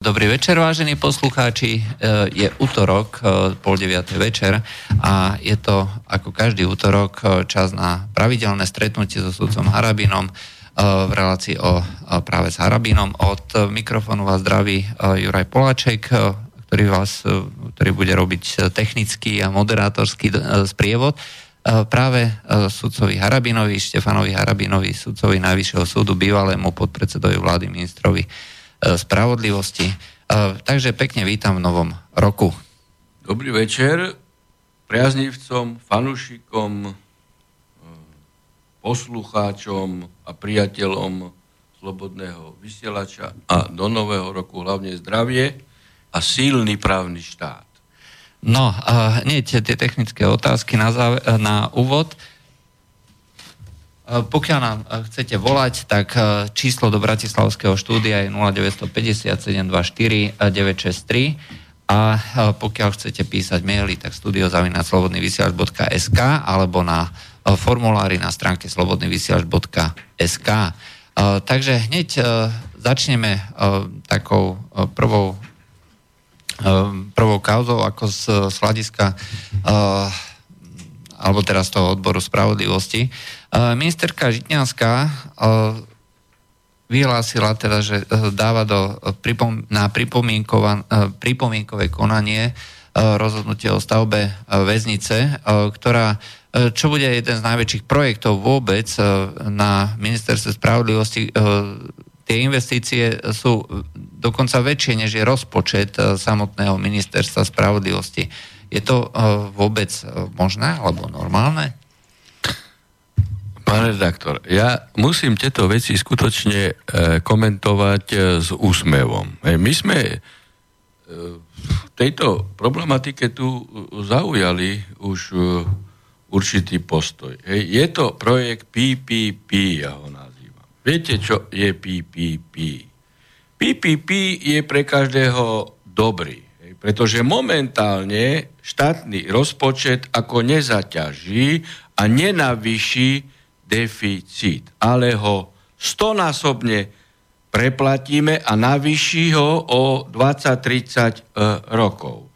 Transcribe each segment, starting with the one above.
Dobrý večer, vážení poslucháči. E, je útorok, e, pol deviatej večer a je to ako každý útorok e, čas na pravidelné stretnutie so sudcom Harabinom v relácii o práve s Harabinom. Od mikrofónu vás zdraví Juraj Poláček, ktorý, vás, ktorý bude robiť technický a moderátorský sprievod. Práve sudcovi Harabinovi, Štefanovi Harabinovi, sudcovi Najvyššieho súdu, bývalému podpredsedovi vlády ministrovi spravodlivosti. E, takže pekne vítam v novom roku. Dobrý večer priaznivcom, fanúšikom, e, poslucháčom a priateľom slobodného vysielača a do nového roku hlavne zdravie a sílny právny štát. No, hneď tie technické otázky na, záver, na úvod. Eh, pokiaľ nám eh, chcete volať, tak eh, číslo do Bratislavského štúdia je 0950 724 963 a pokiaľ chcete písať maily, tak studiozavinaclobodnyvysielač.sk alebo na formulári na stránke slobodnyvysielač.sk. Takže hneď začneme takou prvou prvou kauzou, ako z, z hľadiska alebo teraz toho odboru spravodlivosti. Ministerka Žitňanská vyhlásila teda, že e, dáva do, e, na e, pripomienkové konanie rozhodnutie o stavbe väznice, ktorá, čo bude jeden z najväčších projektov vôbec na ministerstve spravodlivosti, tie investície sú dokonca väčšie, než je rozpočet samotného ministerstva spravodlivosti. Je to vôbec možné alebo normálne? Pán redaktor, ja musím tieto veci skutočne e, komentovať s úsmevom. My sme v tejto problematike tu zaujali už určitý postoj. Je to projekt PPP, ja ho nazývam. Viete, čo je PPP? PPP je pre každého dobrý, pretože momentálne štátny rozpočet ako nezaťaží a nenavýši deficit, ale ho stonásobne preplatíme a navýši ho o 20-30 e, rokov.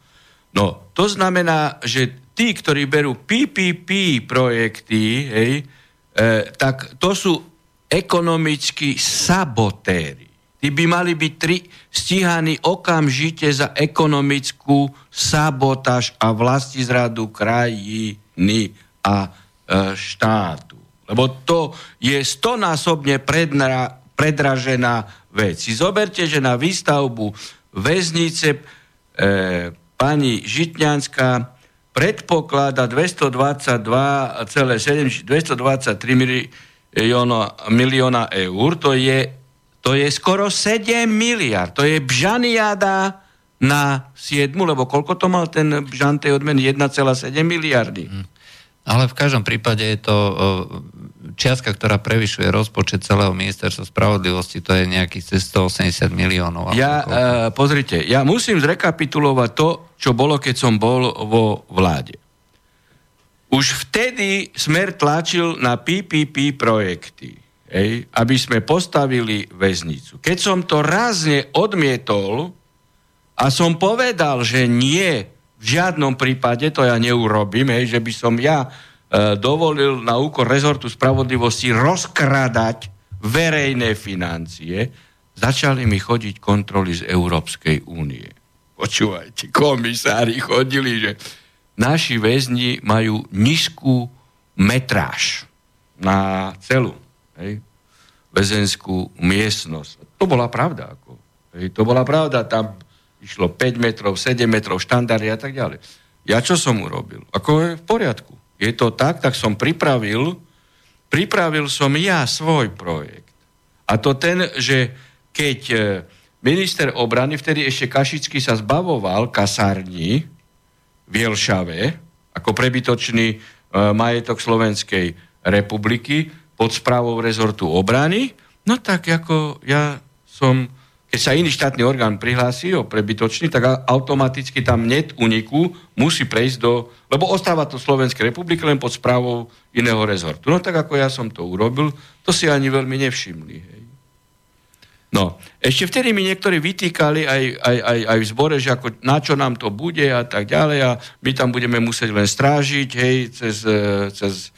No, to znamená, že tí, ktorí berú PPP projekty, hej, e, tak to sú ekonomickí sabotéry. Tí by mali byť tri, stíhaní okamžite za ekonomickú sabotáž a vlastizradu krajiny a e, štátu. Lebo to je stonásobne predra, predražená vec. Si zoberte, že na výstavbu väznice e, pani Žitňanská predpoklada 222,7 223 milióna, milióna eur, to je, to je skoro 7 miliard. To je bžaniada na 7, lebo koľko to mal ten bžan tej odmeny? 1,7 miliardy. Hmm. Ale v každom prípade je to čiastka, ktorá prevyšuje rozpočet celého ministerstva spravodlivosti, to je nejakých 180 miliónov. Ja, uh, pozrite, ja musím zrekapitulovať to, čo bolo, keď som bol vo vláde. Už vtedy Smer tlačil na PPP projekty, hej, aby sme postavili väznicu. Keď som to rázne odmietol a som povedal, že nie, v žiadnom prípade to ja neurobím, hej, že by som ja e, dovolil na úkor rezortu spravodlivosti rozkradať verejné financie, začali mi chodiť kontroly z Európskej únie. Počúvajte, komisári chodili, že naši väzni majú nízku metráž na celú hej, väzenskú miestnosť. To bola pravda. Ako, hej, to bola pravda. Tam išlo 5 metrov, 7 metrov, štandardy a tak ďalej. Ja čo som urobil? Ako je v poriadku. Je to tak, tak som pripravil, pripravil som ja svoj projekt. A to ten, že keď e, minister obrany, vtedy ešte Kašický sa zbavoval kasárni v Jelšave, ako prebytočný e, majetok Slovenskej republiky pod správou rezortu obrany, no tak ako ja som keď sa iný štátny orgán prihlási o prebytočný, tak automaticky tam net uniku musí prejsť do... Lebo ostáva to Slovenskej republiky len pod správou iného rezortu. No tak ako ja som to urobil, to si ani veľmi nevšimli. Hej. No, ešte vtedy mi niektorí vytýkali aj, aj, aj, aj v zbore, že ako, na čo nám to bude a tak ďalej a my tam budeme musieť len strážiť, hej, cez, e, cez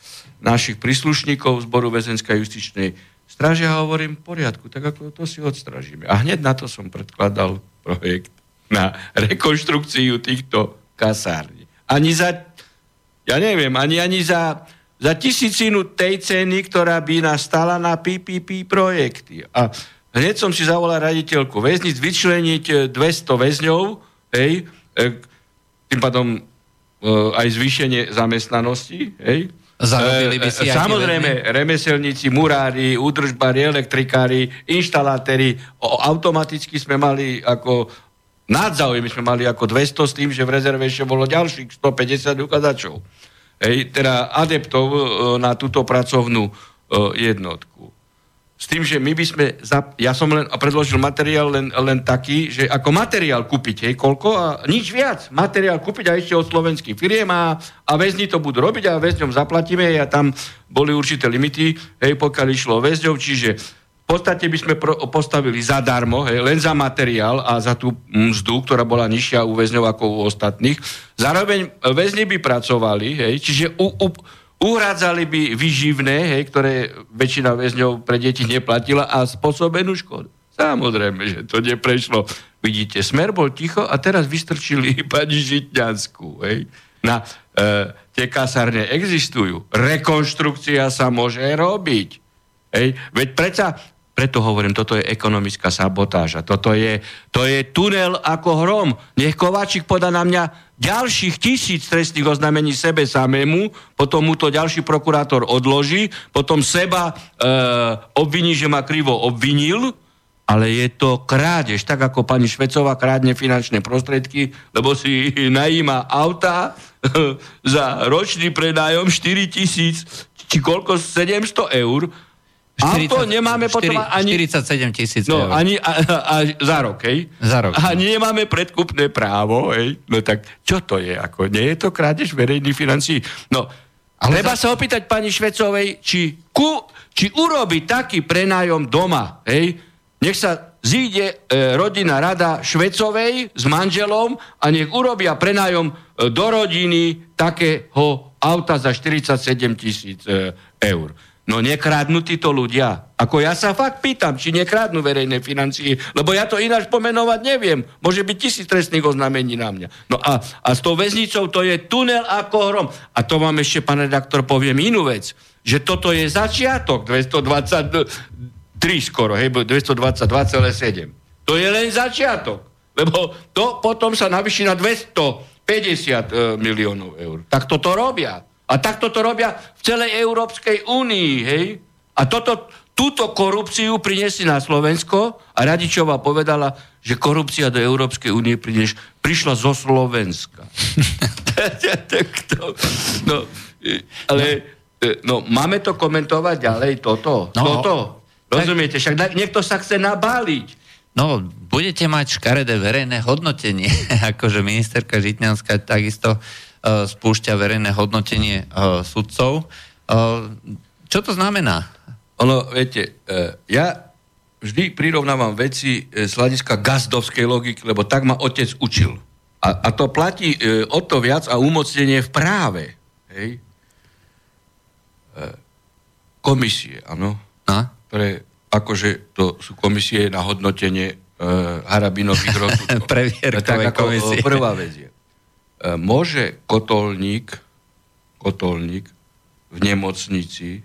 našich príslušníkov zboru väzenskej justičnej stráže a hovorím, v poriadku, tak ako to si odstražíme. A hneď na to som predkladal projekt na rekonštrukciu týchto kasární. Ani za, ja neviem, ani, ani za, za tisícinu tej ceny, ktorá by nastala na PPP projekty. A Hneď som si zavolal raditeľku väznic, vyčleniť 200 e, väzňov, hej, e, tým pádom e, aj zvýšenie zamestnanosti, hej, Zarobili by si Samozrejme, remeselníci, murári, údržbári, elektrikári, inštalatéri, automaticky sme mali ako nadzáujem sme mali ako 200 s tým, že v rezerve ešte bolo ďalších 150 ukazačov. Hej, teda adeptov na túto pracovnú jednotku. S tým, že my by sme, za, ja som len predložil materiál len, len taký, že ako materiál kúpiť, hej, koľko a nič viac. Materiál kúpiť a ešte od slovenských firiem a, a väzni to budú robiť a väzňom zaplatíme a tam boli určité limity, hej, pokiaľ išlo o väzňov, čiže v podstate by sme pro, postavili zadarmo, hej, len za materiál a za tú mzdu, ktorá bola nižšia u väzňov ako u ostatných. Zároveň väzni by pracovali, hej, čiže u, u, uhrádzali by vyživné, hej, ktoré väčšina väzňov pre deti neplatila a spôsobenú škodu. Samozrejme, že to neprešlo. Vidíte, Smer bol ticho a teraz vystrčili pani Žitňanskú. Hej. Na, e, tie kasárne existujú. Rekonštrukcia sa môže robiť. Hej. Veď predsa preto hovorím, toto je ekonomická sabotáža. Toto je, to je tunel ako hrom. Nech Kováčik podá na mňa ďalších tisíc trestných oznámení sebe samému, potom mu to ďalší prokurátor odloží, potom seba e, obviní, že ma krivo obvinil, ale je to krádež, tak ako pani Švecová krádne finančné prostriedky, lebo si najíma auta za ročný predájom 4 tisíc, či koľko, 700 eur, 40, Auto nemáme 4, potom ani... 47 tisíc no, ani a, a, a, za rok, hej? Za rok. A no. nemáme predkupné právo, hej? No tak čo to je? Ako, nie je to krádež verejných financí? No, ale treba za... sa opýtať pani Švecovej, či, ku, či urobi taký prenájom doma, hej? Nech sa zíde e, rodina rada Švecovej s manželom a nech urobia prenájom e, do rodiny takého auta za 47 tisíc e, eur. No nekradnú títo ľudia. Ako ja sa fakt pýtam, či nekradnú verejné financie, lebo ja to ináč pomenovať neviem. Môže byť tisíc trestných oznámení na mňa. No a, a s tou väznicou to je tunel ako hrom. A to vám ešte, pán redaktor, poviem inú vec. Že toto je začiatok 223 skoro, hej, 222,7. To je len začiatok. Lebo to potom sa navyší na 250 e, miliónov eur. Tak toto robia. A takto to robia v celej Európskej únii, hej? A toto, túto korupciu priniesli na Slovensko a Radičová povedala, že korupcia do Európskej únie prinieš, prišla zo Slovenska. no, ale no, máme to komentovať ďalej, toto, no, toto. Rozumiete? Však niekto sa chce nabáliť. No, budete mať škaredé verejné hodnotenie, akože ministerka Žitňanská takisto spúšťa verejné hodnotenie e, sudcov. E, čo to znamená? Ono, viete, ja vždy prirovnávam veci z hľadiska gazdovskej logiky, lebo tak ma otec učil. A, a to platí o to viac a umocnenie v práve. Hej? Komisie, áno. A? Pre, akože to sú komisie na hodnotenie uh, harabinových rozsudkov. Previerkové tak ako komisie. prvá vec je. E, môže kotolník, kotolník v nemocnici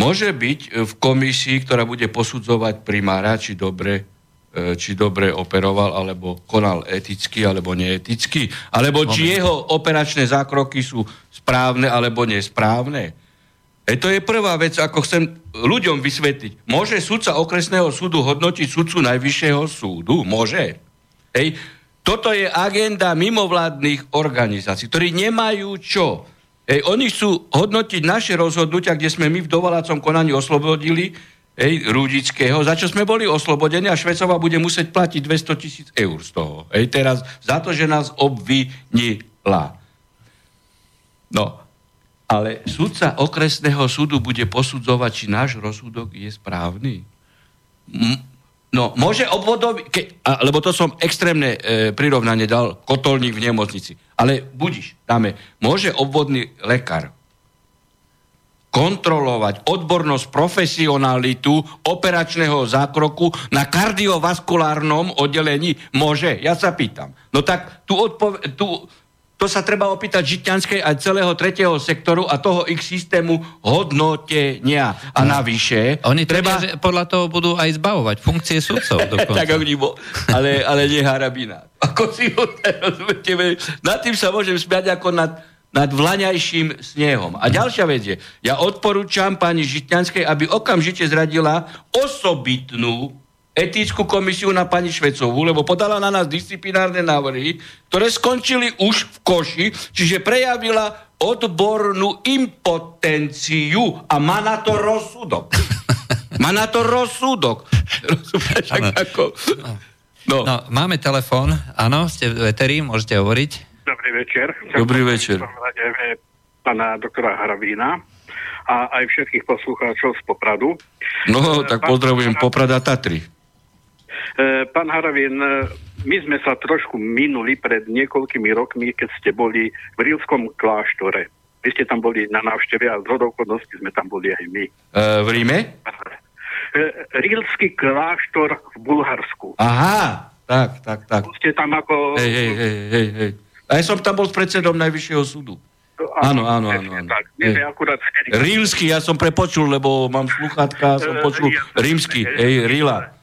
môže byť v komisii, ktorá bude posudzovať primára, či dobre, e, či dobre operoval, alebo konal eticky, alebo neeticky, alebo či jeho operačné zákroky sú správne, alebo nesprávne. E to je prvá vec, ako chcem ľuďom vysvetliť. Môže sudca okresného súdu hodnotiť sudcu najvyššieho súdu? Môže. Hej. Toto je agenda mimovládnych organizácií, ktorí nemajú čo. Ej, oni chcú hodnotiť naše rozhodnutia, kde sme my v dovalacom konaní oslobodili ej, Rúdického, za čo sme boli oslobodení a Švecová bude musieť platiť 200 tisíc eur z toho. Ej, teraz za to, že nás obvinila. No, ale sudca okresného súdu bude posudzovať, či náš rozsudok je správny. No, môže obvodový, ke, a, lebo to som extrémne e, prirovnanie dal, kotolník v nemocnici. Ale budiš, dáme, môže obvodný lekár kontrolovať odbornosť, profesionalitu operačného zákroku na kardiovaskulárnom oddelení? Môže? Ja sa pýtam. No tak tu, odpove- tu to sa treba opýtať Žitňanskej aj celého tretieho sektoru a toho ich systému hodnotenia. A no. navyše... Oni treba... Tvrdia, že podľa toho budú aj zbavovať funkcie sudcov dokonca. tak bo, ale, ale nie Harabina. Ako si ho rozumiete? Nad tým sa môžem smiať ako nad, nad vlaňajším snehom. A ďalšia vec je, ja odporúčam pani Žitňanskej, aby okamžite zradila osobitnú etickú komisiu na pani Švecovú, lebo podala na nás disciplinárne návrhy, ktoré skončili už v koši, čiže prejavila odbornú impotenciu a má na to rozsudok. Má na to rozsudok. Rozumieš, ako... No. no, máme telefón, áno, ste v Eteri, môžete hovoriť. Dobrý večer. Dobrý večer. Pána doktora Haravína a aj všetkých poslucháčov z Popradu. No, tak pozdravujem Poprada Tatry. E, pán Haravín, e, my sme sa trošku minuli pred niekoľkými rokmi, keď ste boli v Rílskom kláštore. Vy ste tam boli na návšteve a z hodokodnosti sme tam boli aj my. E, v Ríme? Rílsky kláštor v Bulharsku. Aha, tak, tak, tak. Ste tam ako... Hej, hej, hej, hej, hej. A ja som tam bol s predsedom Najvyššieho súdu. Áno, áno, áno. áno. Tak, akurát Rímsky, ja som prepočul, lebo mám sluchatka, som počul rímsky, hej, Ríla.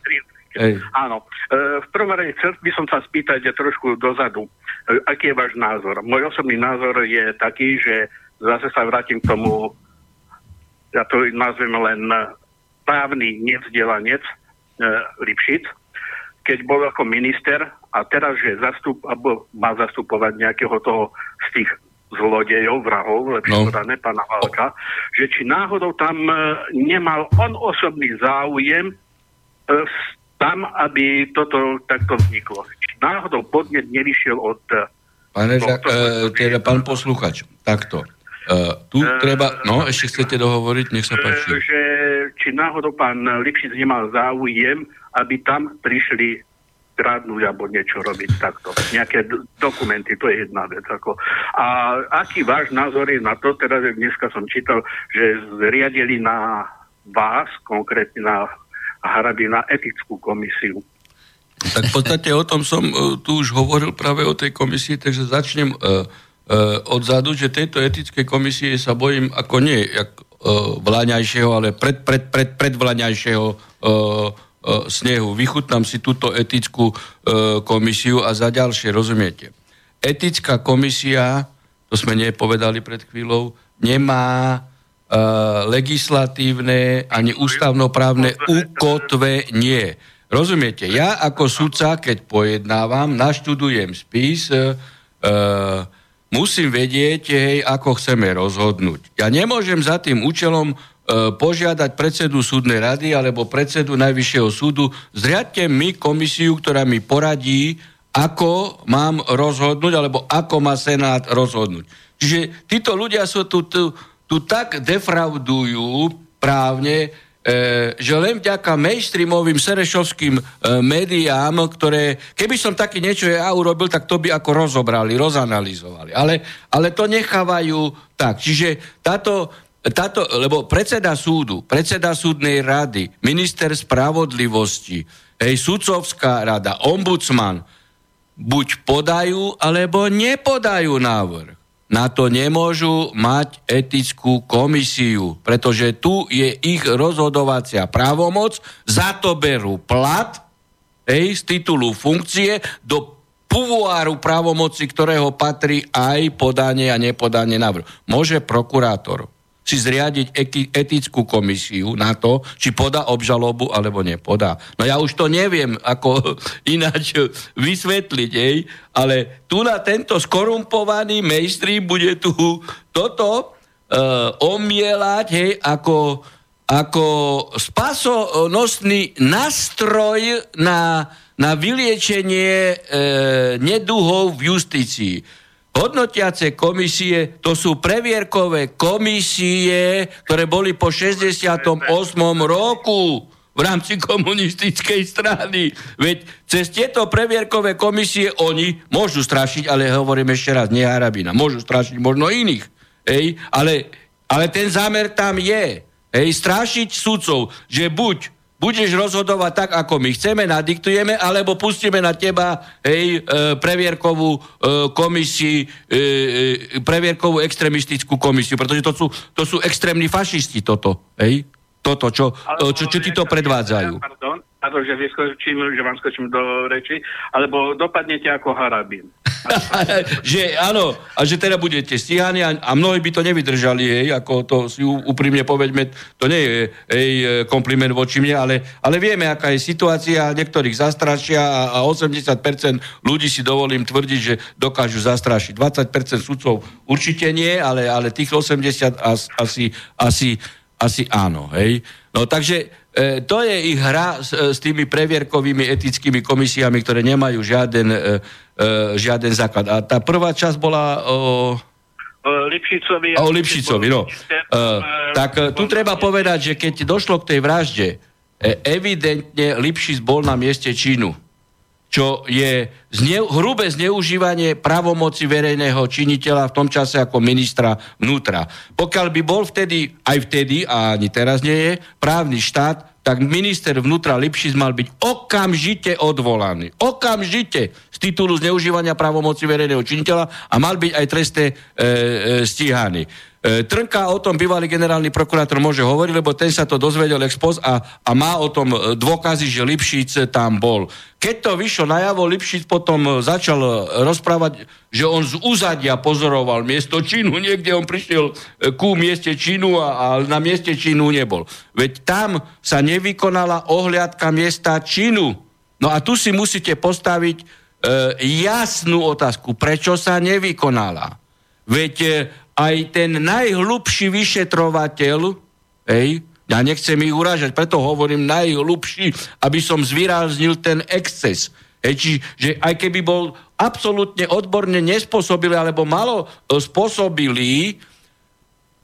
Ej. Áno. E, v prvom rade chcel by som sa spýtať trošku dozadu. E, aký je váš názor? Môj osobný názor je taký, že zase sa vrátim k tomu, ja to nazvem len právny nevzdelanec e, Lipšic, keď bol ako minister a teraz, že zastup, alebo má zastupovať nejakého toho z tých zlodejov, vrahov, lepšie no. podané, pána Valka, že či náhodou tam e, nemal on osobný záujem e, tam, aby toto takto vzniklo. Náhodou podnet nevyšiel od... Eh, Pane, tohto, e, teda pán posluchač, takto. E, tu treba, no ešte chcete dohovoriť, nech sa páči. Že, či náhodou pán Lipšic nemal záujem, aby tam prišli kradnúť alebo niečo robiť takto. Nejaké d- dokumenty, to je jedna vec. Ako. A aký váš názor je na to, teraz dneska som čítal, že zriadili na vás, konkrétne na Harabina etickú komisiu. Tak v podstate o tom som uh, tu už hovoril práve o tej komisii, takže začnem uh, uh, odzadu, že tejto etickej komisie sa bojím ako nie jak uh, vláňajšieho, ale pred, pred, pred, predvláňajšieho uh, snehu. Vychutnám si túto etickú komisiu a za ďalšie, rozumiete? Etická komisia, to sme nepovedali pred chvíľou, nemá legislatívne ani ústavnoprávne ukotvenie. Rozumiete? Ja ako sudca, keď pojednávam, naštudujem spis, uh, musím vedieť, hej, ako chceme rozhodnúť. Ja nemôžem za tým účelom uh, požiadať predsedu súdnej rady alebo predsedu Najvyššieho súdu, zriadte mi komisiu, ktorá mi poradí, ako mám rozhodnúť, alebo ako má Senát rozhodnúť. Čiže títo ľudia sú tu, tu tu tak defraudujú právne, e, že len vďaka mainstreamovým serešovským e, médiám, ktoré, keby som také niečo ja urobil, tak to by ako rozobrali, rozanalizovali. Ale, ale to nechávajú tak. Čiže táto, táto, lebo predseda súdu, predseda súdnej rady, minister spravodlivosti, hej, sudcovská rada, ombudsman, buď podajú, alebo nepodajú návrh na to nemôžu mať etickú komisiu, pretože tu je ich rozhodovacia právomoc, za to berú plat hej, z titulu funkcie do puvoáru právomoci, ktorého patrí aj podanie a nepodanie návrhu. Môže prokurátor si zriadiť etickú komisiu na to, či podá obžalobu alebo nepodá. No ja už to neviem, ako ináč vysvetliť, ej, ale tu na tento skorumpovaný mainstream bude tu toto uh, omielať, hej, ako, ako spasonosný nástroj na, na vyliečenie uh, neduhov v justícii. Hodnotiace komisie, to sú previerkové komisie, ktoré boli po 68. roku. v rámci komunistickej strany. Veď cez tieto previerkové komisie oni môžu strašiť, ale hovorím ešte raz, nie Arabina, môžu strašiť možno iných. Ej, ale, ale ten zámer tam je. Ej, strašiť sudcov, že buď budeš rozhodovať tak, ako my chceme, nadiktujeme, alebo pustíme na teba hej, e, previerkovú e, komisii, e, e, previerkovú extremistickú komisiu, pretože to sú, to sú extrémni fašisti toto, hej? Toto, čo, čo, čo, čo ti to predvádzajú. Pardon, pardon, že, vyskočím, že vám skočím do reči, alebo dopadnete ako Harabín. že áno, a že teda budete stíhaní a, a mnohí by to nevydržali, hej, ako to si úprimne povedme, to nie je hej, kompliment voči mne, ale, ale vieme, aká je situácia, niektorých zastrašia a, a 80% ľudí si dovolím tvrdiť, že dokážu zastrašiť. 20% sudcov určite nie, ale, ale tých 80 asi, asi asi áno, hej. No takže e, to je ich hra s, e, s tými previerkovými etickými komisiami, ktoré nemajú žiaden, e, e, žiaden základ. A tá prvá časť bola o... Lipšicovi. O Lipšicovi, no. E, tak e, tu treba povedať, že keď došlo k tej vražde, evidentne Lipšic bol na mieste Čínu čo je zne, hrubé zneužívanie pravomoci verejného činiteľa v tom čase ako ministra vnútra. Pokiaľ by bol vtedy, aj vtedy, a ani teraz nie je, právny štát, tak minister vnútra Lipšic mal byť okamžite odvolaný. Okamžite z titulu zneužívania pravomoci verejného činiteľa a mal byť aj treste e, e, stíhaný. E, Trnka o tom bývalý generálny prokurátor môže hovoriť, lebo ten sa to dozvedel expoz a, a má o tom e, dôkazy, že Lipšic tam bol. Keď to vyšlo najavo, Lipšic potom e, začal rozprávať, že on z úzadia pozoroval miesto Čínu. Niekde on prišiel ku mieste Čínu a, a na mieste Čínu nebol. Veď tam sa nevykonala ohliadka miesta Čínu. No a tu si musíte postaviť e, jasnú otázku, prečo sa nevykonala. Veď aj ten najhlubší vyšetrovateľ, hej, ja nechcem ich uražať, preto hovorím najhlubší, aby som zvýraznil ten exces. Hej, či, že aj keby bol absolútne odborne nespôsobilý, alebo malo e, spôsobilý,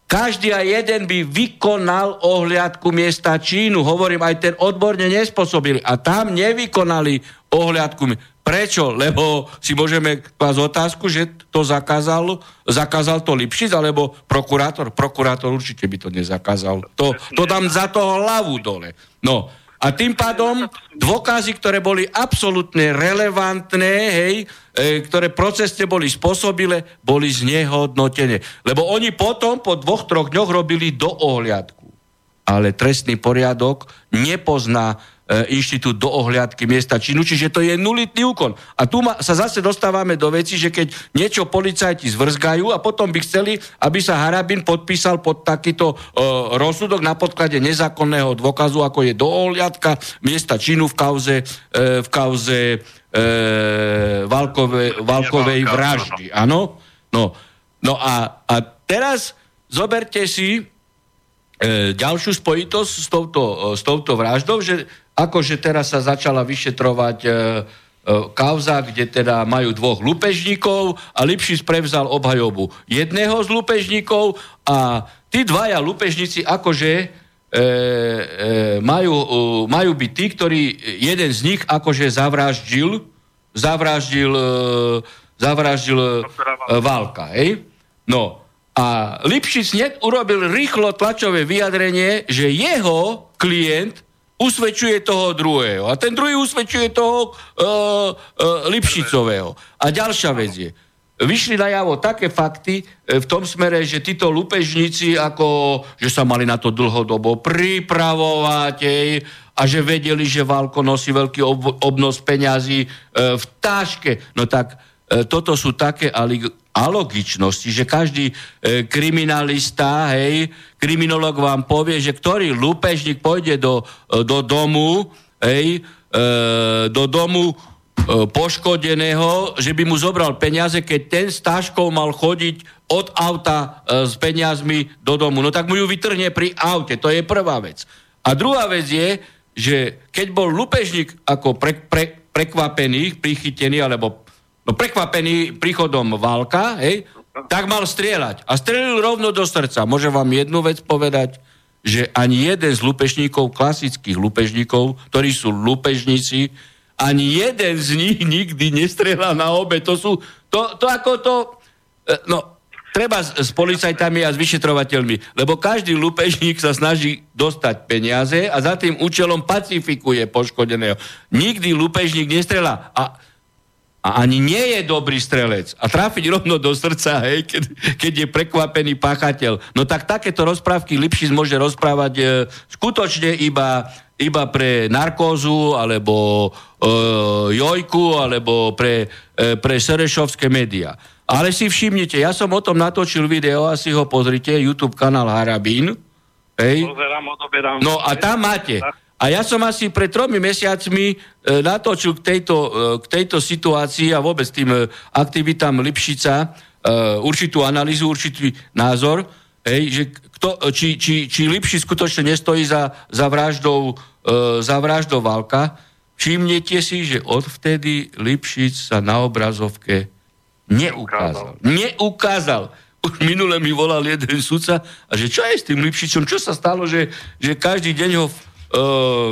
každý a jeden by vykonal ohliadku miesta Čínu. Hovorím, aj ten odborne nespôsobilý. A tam nevykonali ohliadku. Prečo? Lebo si môžeme klásť otázku, že to zakázal, zakázal to Lipšic, alebo prokurátor? Prokurátor určite by to nezakázal. To, to dám za toho hlavu dole. No, a tým pádom dôkazy, ktoré boli absolútne relevantné, hej, e, ktoré procesne boli spôsobile, boli znehodnotené. Lebo oni potom po dvoch, troch dňoch robili do ohliadku. Ale trestný poriadok nepozná inštitút do ohliadky miesta činu, čiže to je nulitný úkon. A tu ma, sa zase dostávame do veci, že keď niečo policajti zvrzgajú a potom by chceli, aby sa Harabin podpísal pod takýto uh, rozsudok na podklade nezákonného dôkazu, ako je do ohliadka miesta činu v kauze, uh, v kauze uh, Valkove, Valkovej vraždy. Áno? No, no a, a teraz zoberte si E, ďalšiu spojitosť s touto, s touto vraždou, že akože teraz sa začala vyšetrovať e, e, kauza, kde teda majú dvoch lupežníkov a Lipšic prevzal obhajobu jedného z lupežníkov a tí dvaja lupežníci akože e, e, majú, e, majú byť tí, ktorí jeden z nich akože zavraždil zavraždil, e, zavraždil e, Válka, hej? No, a Lipšic urobil rýchlo tlačové vyjadrenie, že jeho klient usvedčuje toho druhého. A ten druhý usvedčuje toho uh, uh, Lipšicového. A ďalšia vec je, vyšli na javo také fakty v tom smere, že títo lupežníci, ako, že sa mali na to dlhodobo pripravovať, ej, a že vedeli, že Válko nosí veľký ob, obnos peňazí e, v táške. No tak e, toto sú také alogičnosti, že každý e, kriminalista, hej, kriminolog vám povie, že ktorý lúpežník pôjde do, e, do domu, hej, e, do domu e, poškodeného, že by mu zobral peniaze, keď ten s táškou mal chodiť od auta e, s peniazmi do domu. No tak mu ju vytrhne pri aute, to je prvá vec. A druhá vec je, že keď bol lupežník ako pre, pre, prekvapený, prichytený, alebo no prekvapený príchodom válka, hej, tak mal strieľať. A strelil rovno do srdca. Môžem vám jednu vec povedať, že ani jeden z lupežníkov, klasických lupežníkov, ktorí sú lupežníci, ani jeden z nich nikdy nestrelá na obe. To sú, to, to ako to, e, no, treba s, s policajtami a s vyšetrovateľmi, lebo každý lupežník sa snaží dostať peniaze a za tým účelom pacifikuje poškodeného. Nikdy lupežník nestrelá. A a ani nie je dobrý strelec a trafiť rovno do srdca, hej, keď, keď je prekvapený páchateľ. No tak takéto rozprávky Lipšic môže rozprávať e, skutočne iba, iba pre narkózu, alebo e, jojku, alebo pre, e, pre Serešovské médiá. Ale si všimnite, ja som o tom natočil video, asi ho pozrite, YouTube kanál Harabín. Hej. Pozerám, odoberám. No a tam máte. A ja som asi pred tromi mesiacmi e, natočil k tejto, e, k tejto situácii a vôbec tým e, aktivitám Lipšica e, určitú analýzu, určitý názor, hej, že kto, či, či, či Lipšic skutočne nestojí za, za, vraždou, e, za vraždou Válka. Všimnete si, že odvtedy Lipšic sa na obrazovke neukázal. Neukázal. Už minule mi volal jeden sudca a že čo je s tým Lipšičom, čo sa stalo, že, že každý deň ho uh,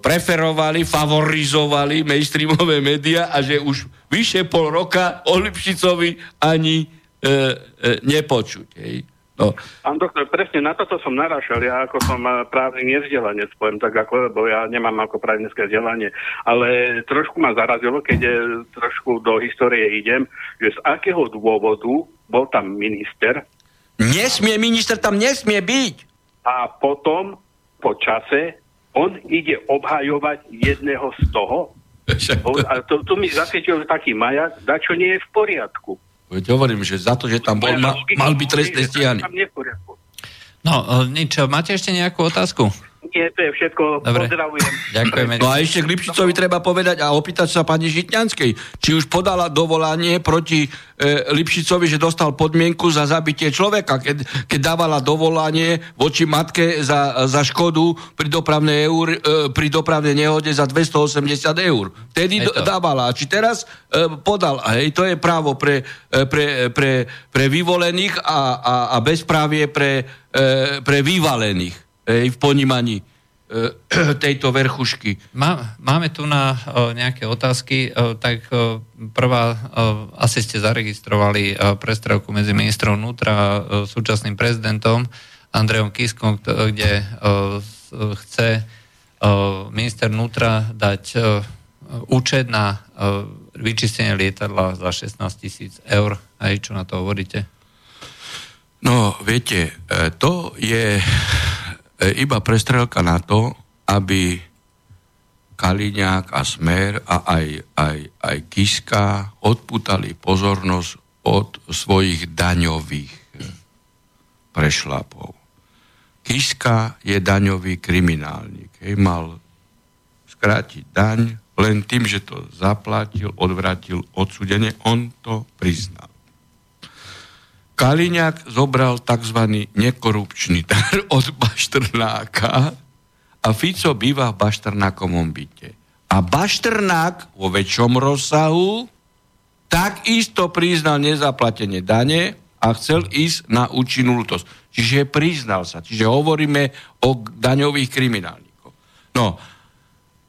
preferovali, favorizovali mainstreamové médiá a že už vyše pol roka o Lipšicovi ani uh, uh, nepočuť. Hej. No. Pán doktor, presne na toto som narášal. Ja ako som právny nevzdelanec, poviem tak ako, lebo ja nemám ako právnické vzdelanie, ale trošku ma zarazilo, keď je, trošku do histórie idem, že z akého dôvodu bol tam minister. Nesmie, minister tam nesmie byť. A potom po čase on ide obhajovať jedného z toho. A to, to mi zasvietil taký majak, da čo nie je v poriadku. Veď hovorím, že za to, že tam bol, ma, mal byť trestné stíhaný. No, e, nič, máte ešte nejakú otázku? Nie, to je všetko. Dobre. Pozdravujem. Ďakujeme. No a ešte k Lipšicovi treba povedať a opýtať sa pani Žitňanskej, či už podala dovolanie proti e, Lipšicovi, že dostal podmienku za zabitie človeka, keď, keď dávala dovolanie voči matke za, za škodu pri dopravnej, eur, e, pri dopravnej nehode za 280 eur. Vtedy do, dávala. A či teraz e, podal. A hej, to je právo pre, e, pre, pre, pre vyvolených a, a, a bezprávie pre, e, pre vyvalených v ponímaní e, tejto verchušky. Má, máme tu na o, nejaké otázky, o, tak o, prvá, o, asi ste zaregistrovali o, prestrelku medzi ministrom vnútra a o, súčasným prezidentom Andrejom Kiskom, kde o, chce o, minister vnútra dať o, účet na o, vyčistenie lietadla za 16 tisíc eur. Aj čo na to hovoríte? No, viete, to je iba prestrelka na to, aby Kaliňák a Smer a aj, aj, aj Kiska odputali pozornosť od svojich daňových prešlapov. Kiska je daňový kriminálnik. Hej, mal skrátiť daň len tým, že to zaplatil, odvratil odsudenie, on to priznal. Kaliňák zobral tzv. nekorupčný dar od Baštrnáka a Fico býva v Baštrnákovom byte. A Bašternák vo väčšom rozsahu takisto priznal nezaplatenie dane a chcel ísť na účinnú lutosť. Čiže priznal sa. Čiže hovoríme o daňových kriminálnikoch. No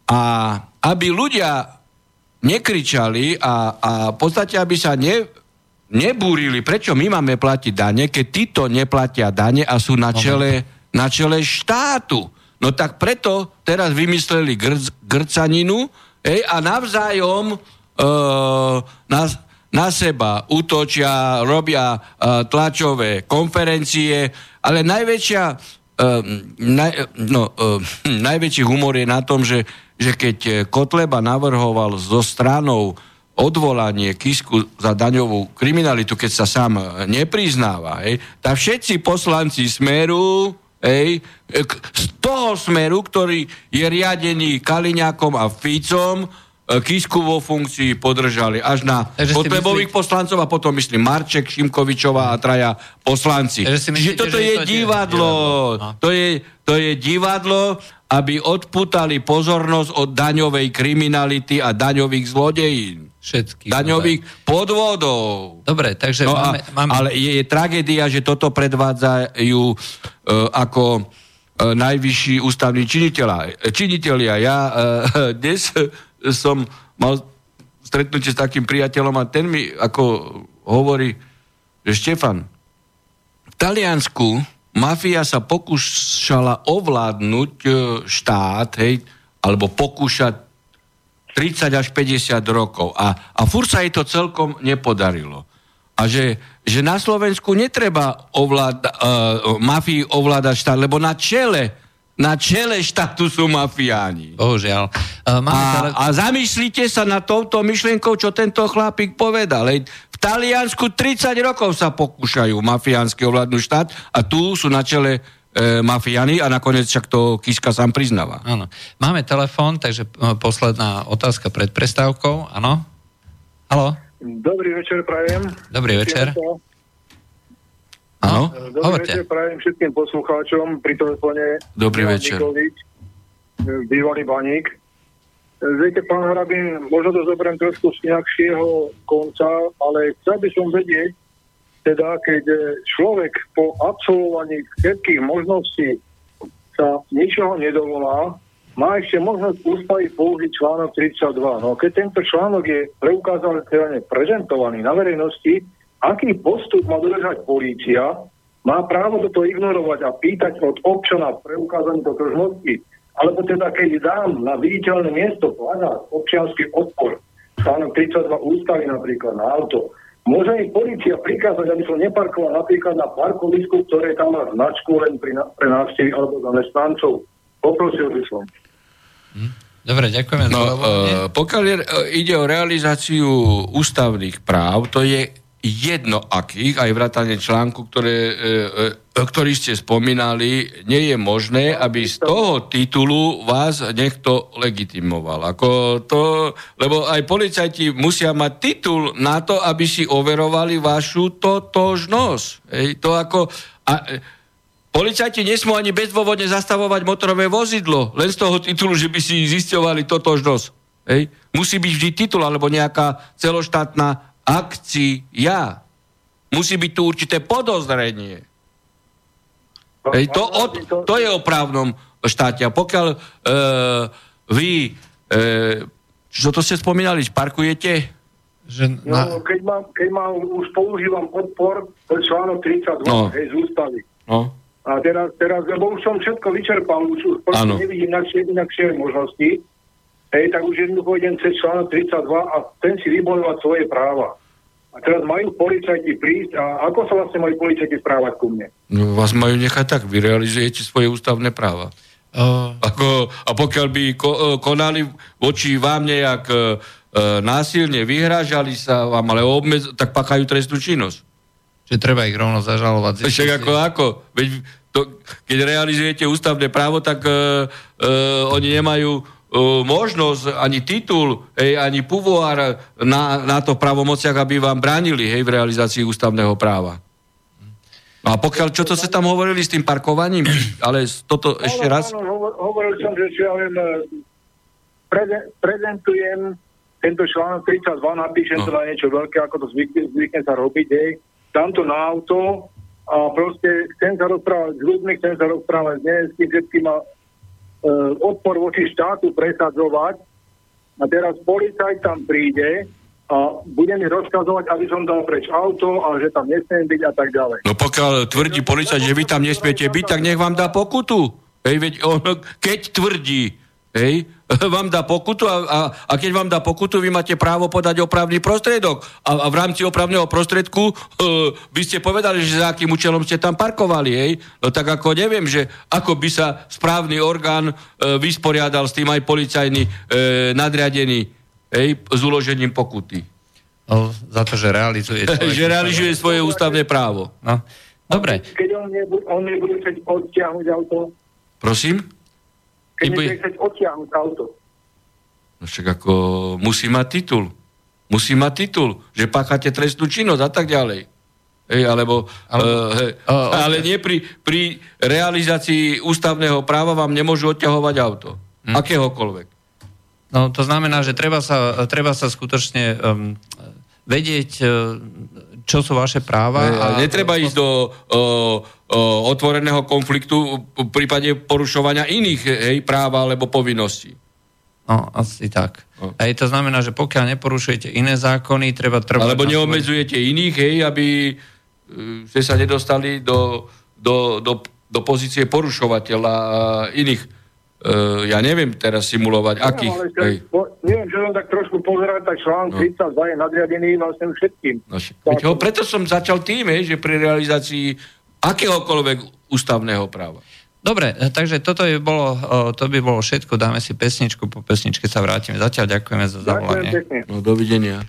a aby ľudia nekričali a, a v podstate, aby sa ne, nebúrili, prečo my máme platiť dane, keď títo neplatia dane a sú na čele, na čele štátu. No tak preto teraz vymysleli grc, grcaninu ej, a navzájom e, na, na seba útočia, robia e, tlačové konferencie, ale najväčšia, e, naj, no, e, najväčší humor je na tom, že, že keď Kotleba navrhoval so stranou odvolanie Kisku za daňovú kriminalitu, keď sa sám nepriznáva, hej, tak všetci poslanci Smeru, hej, z toho Smeru, ktorý je riadený Kaliňákom a Ficom, e, Kisku vo funkcii podržali až na potlebových myslí... poslancov a potom myslím Marček, Šimkovičová a traja poslanci. Čiže myslíte, toto je, je to divadlo. divadlo. No. To, je, to je divadlo, aby odputali pozornosť od daňovej kriminality a daňových zlodejín. Všetkých. daňových podvodov. Dobre, takže No máme, máme... Ale je, je tragédia, že toto predvádzajú e, ako e, najvyšší ústavní činiteľa, činiteľia. Ja e, dnes som mal stretnutie s takým priateľom a ten mi ako hovorí, že Štefan, v Taliansku mafia sa pokúšala ovládnuť e, štát, hej, alebo pokúšať 30 až 50 rokov. A, a furt sa jej to celkom nepodarilo. A že, že na Slovensku netreba ovláda, uh, mafii ovládať štát, lebo na čele, na čele štátu sú mafiáni. Bohužiaľ. Uh, máme A, tele... a zamyslíte sa na touto myšlienkou, čo tento chlapík povedal. V Taliansku 30 rokov sa pokúšajú mafiánsky ovládnuť štát a tu sú na čele e, mafiáni a nakoniec však to Kiska sám priznáva. Áno. Máme telefón, takže e, posledná otázka pred prestávkou. Áno? Haló? Dobrý večer, prajem. Dobrý večer. Áno? Dobrý Hovorte. večer, prajem všetkým poslucháčom. Pri telefóne Dobrý Milan večer. Nikolič, bývalý baník. Viete, pán Harabin, možno to zoberiem trošku z inakšieho konca, ale chcel by som vedieť, teda keď človek po absolvovaní všetkých možností sa ničoho nedovolá, má ešte možnosť ústavy použiť článok 32. No keď tento článok je preukázateľne prezentovaný na verejnosti, aký postup má dodržať polícia, má právo toto ignorovať a pýtať od občana preukázanie totožnosti, alebo teda keď dám na viditeľné miesto plagát občianský odpor, článok 32 ústavy napríklad na auto, môže mi policia prikázať, aby som neparkoval napríklad na parkovisku, ktoré tam má značku len pri, pre návštevy alebo zamestnancov. Poprosil by som. Dobre, ďakujeme No, za uh, pokiaľ je, uh, ide o realizáciu ústavných práv, to je jedno akých, aj vrátane článku, ktoré, uh, uh, ktorý ste spomínali, nie je možné, aby z toho titulu vás niekto legitimoval. Ako to, lebo aj policajti musia mať titul na to, aby si overovali vašu totožnosť. Hej, to ako... A, e, Policajti nesmú ani bezdôvodne zastavovať motorové vozidlo, len z toho titulu, že by si zisťovali totožnosť. Hej. Musí byť vždy titul alebo nejaká celoštátna akcia. Musí byť tu určité podozrenie. Hej, to, od, to je o právnom štáte. A pokiaľ e, vy, e, čo to ste spomínali, parkujete? Že No, na, keď, mám, keď mám, už používam odpor, to je článok 32, No. no. hej, z ústavy. No. A teraz, teraz, lebo už som všetko vyčerpal, už, už nevidím inakšie, inakšie možnosti, hej, tak už jednoducho idem cez článok 32 a ten si vybojovať svoje práva. A teraz majú policajti prísť a ako sa vlastne majú policajti správať ku mne? No, vás majú nechať tak, vy realizujete svoje ústavné práva. uh, Ako, a pokiaľ by ko, e, konali voči vám nejak e, e, násilne, vyhrážali sa vám, ale obmedz, tak pachajú trestnú činnosť. že treba ich rovno zažalovať. Však ako, ako? Veď to, keď realizujete ústavné právo, tak e, e, oni nemajú možnosť, ani titul, hej, ani pouvoir na, na to pravomociach, aby vám bránili hej, v realizácii ústavného práva. A pokiaľ, čo to ste tam hovorili s tým parkovaním? Ale toto ešte raz? Áno, hovor- hovoril som, že čo ja viem, e, preze- prezentujem tento článok 32, napíšem No. no. teda niečo veľké, ako to zvykne, zvykne sa robiť, hej, dám to na auto a proste chcem sa rozprávať s ľuďmi, chcem sa rozprávať s nemeckým, všetkým e, odpor voči štátu presadzovať a teraz policajt tam príde a bude mi rozkazovať, aby som dal preč auto a že tam nesmiem byť a tak ďalej. No pokiaľ tvrdí policajt, že vy tam nesmiete byť, tak nech vám dá pokutu. Hej, veď on, keď tvrdí, hej, vám dá pokutu a, a, a keď vám dá pokutu, vy máte právo podať opravný prostriedok. A, a v rámci opravného prostriedku e, by ste povedali, že za akým účelom ste tam parkovali, hej. No tak ako neviem, že ako by sa správny orgán e, vysporiadal s tým aj policajný e, nadriadený, hej, s uložením pokuty. no, za to, že realizuje svoje... že realizuje svoje ústavné právo. No. Dobre, Keď on nebude, on nebude chcieť odtiahnuť auto, Prosím? Keď nebude chcieť odtiahnuť auto. No však ako musí mať titul. Musí mať titul, že páchate trestnú činnosť a tak ďalej. Hej, alebo, Ale- uh, hej, o- ale nie pri, pri realizácii ústavného práva vám nemôžu odťahovať auto. Hm. Akéhokoľvek. No to znamená, že treba sa, treba sa skutočne um, vedieť, uh, čo sú vaše práva. A netreba ísť do o, o, otvoreného konfliktu v prípade porušovania iných hej, práva alebo povinností. No, asi tak. No. Hej, to znamená, že pokiaľ neporušujete iné zákony, treba trvať... Alebo neobmedzujete svoj... iných, hej, aby e, ste sa nedostali do, do, do, do pozície porušovateľa iných Uh, ja neviem teraz simulovať, no, akých... Ale hej. Po, neviem, že som tak trošku pozerať, tak článok no. 32 je nadriadený vlastne všetkým. No, tak, ho, preto som začal tým, že pri realizácii akéhokoľvek ústavného práva. Dobre, e, takže toto by bolo, to by bolo všetko. Dáme si pesničku, po pesničke sa vrátime. Zatiaľ ďakujeme za zavolanie. Ďakujem No, dovidenia.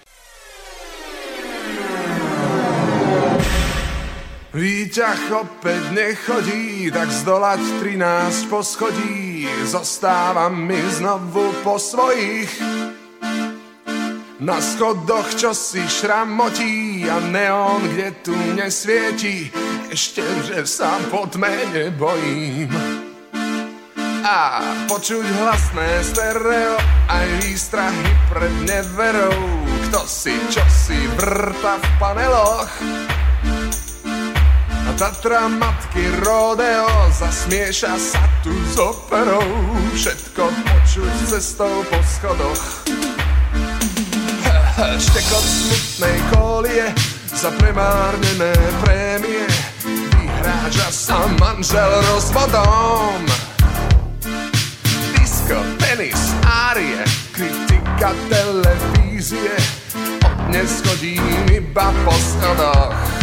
Výťah opäť nechodí, tak zdolať 13 poschodí, zostávam mi znovu po svojich. Na schodoch čo si šramotí a neon, kde tu nesvieti, ešte, že sa po tme nebojím. A počuť hlasné stereo, aj výstrahy pred neverou, kto si čo si vrta v paneloch. Tatra matky rodeo zasmieša sa tu s operou. Všetko počuť cestou po schodoch Štekot smutnej kolie za premárnené prémie. Vyhráža sa manžel rozvodom. Disko, tenis, árie, kritika televízie. Od dnes chodím iba po schodoch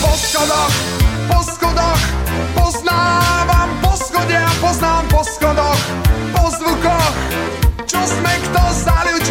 po schodoch, po schodoch, poznávam poschodia, poznám po schodoch, po zvukoch, čo sme kto za ľudia,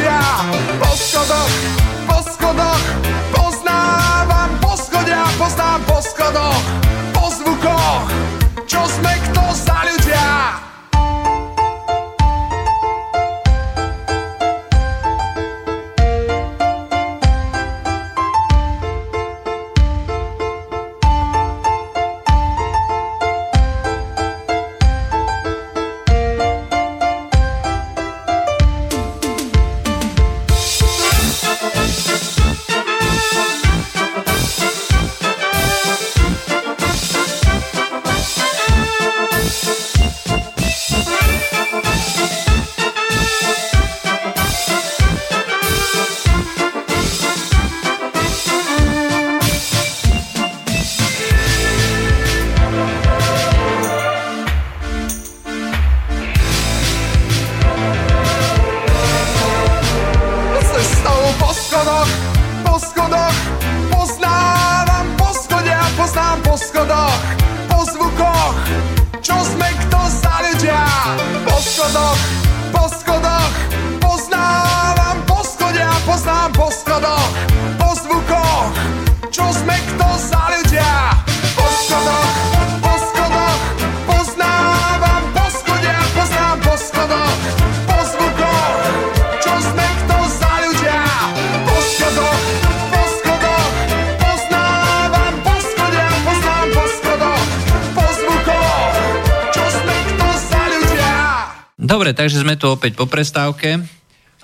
sme tu opäť po prestávke.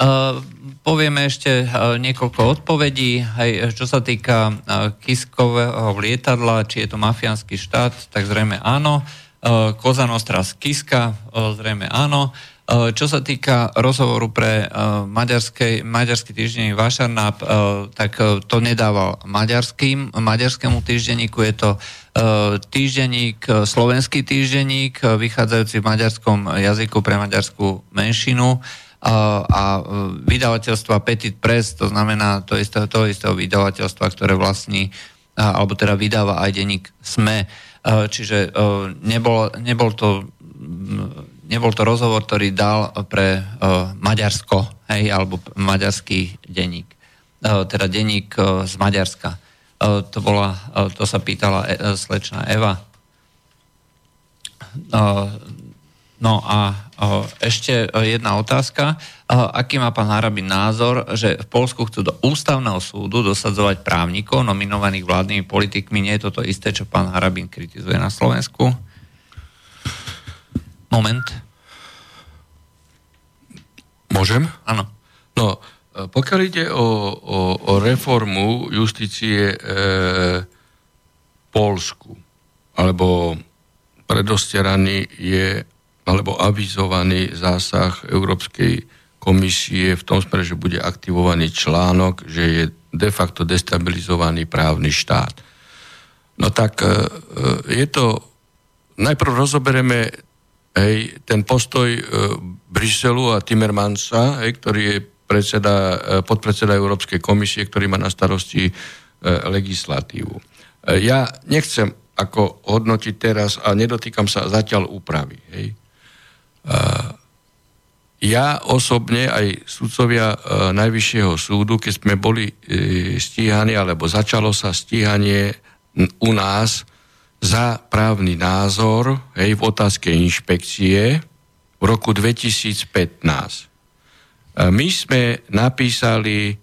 Uh, povieme ešte uh, niekoľko odpovedí, aj čo sa týka uh, Kiskového lietadla, či je to mafiánsky štát, tak zrejme áno. Koza Nostra z Kiska, zrejme áno. Uh, čo sa týka rozhovoru pre uh, maďarský týždenník Vašarnáp, uh, tak to nedával maďarským, maďarskému týždenníku, je to E, týždenník, e, slovenský týždenník, e, vychádzajúci v maďarskom jazyku pre maďarskú menšinu a vydavateľstva Petit Press, to znamená to isté, to istého vydavateľstva, ktoré vlastní, alebo teda vydáva aj denník SME. Čiže nebol, nebol, to, nebol to rozhovor, ktorý dal pre Maďarsko, hej, alebo maďarský denník. Teda denník z Maďarska. E, to, bola, e, to sa pýtala e, slečná Eva. No a o, ešte jedna otázka. O, aký má pán Harabin názor, že v Polsku chcú do ústavného súdu dosadzovať právnikov nominovaných vládnymi politikmi? Nie je toto isté, čo pán Harabin kritizuje na Slovensku? Moment. Môžem? Áno. No, pokiaľ ide o, o, o reformu justície e, Polsku, alebo predostieraný je alebo avizovaný zásah Európskej komisie v tom smere, že bude aktivovaný článok, že je de facto destabilizovaný právny štát. No tak e, e, je to, najprv rozoberieme hej, ten postoj e, Bruselu a Timmermansa, hej, ktorý je predseda, podpredseda Európskej komisie, ktorý má na starosti legislatívu. Ja nechcem ako hodnotiť teraz a nedotýkam sa zatiaľ úpravy. Hej. Ja osobne, aj sudcovia e, Najvyššieho súdu, keď sme boli e, stíhaní, alebo začalo sa stíhanie u nás za právny názor hej, v otázke inšpekcie v roku 2015. E, my sme napísali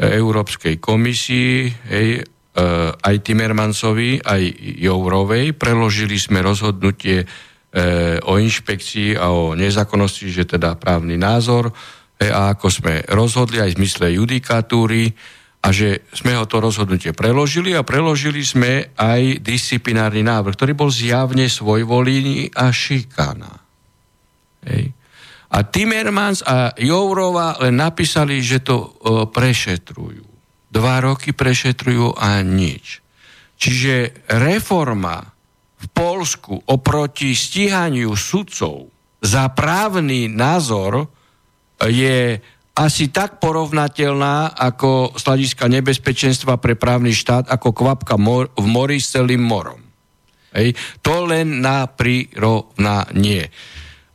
Európskej komisii, hej, aj Timmermansovi, aj Jourovej, preložili sme rozhodnutie E, o inšpekcii a o nezákonnosti, že teda právny názor e, a ako sme rozhodli aj v zmysle judikatúry a že sme ho to rozhodnutie preložili a preložili sme aj disciplinárny návrh, ktorý bol zjavne svojvolíný a šikana. Hej. A Timmermans a Jourova len napísali, že to o, prešetrujú. Dva roky prešetrujú a nič. Čiže reforma v Polsku oproti stíhaniu sudcov za právny názor je asi tak porovnateľná ako z nebezpečenstva pre právny štát ako kvapka mor- v mori s celým morom. Hej. To len na prirovnanie.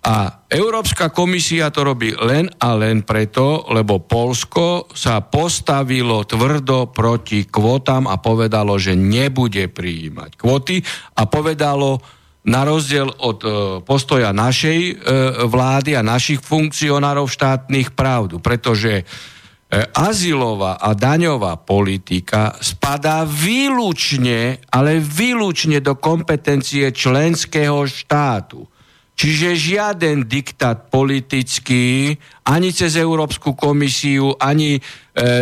A Európska komisia to robí len a len preto, lebo Polsko sa postavilo tvrdo proti kvotám a povedalo, že nebude prijímať kvoty a povedalo, na rozdiel od e, postoja našej e, vlády a našich funkcionárov štátnych pravdu, pretože e, azylová a daňová politika spadá výlučne, ale výlučne do kompetencie členského štátu. Čiže žiaden diktát politický, ani cez Európsku komisiu, ani e,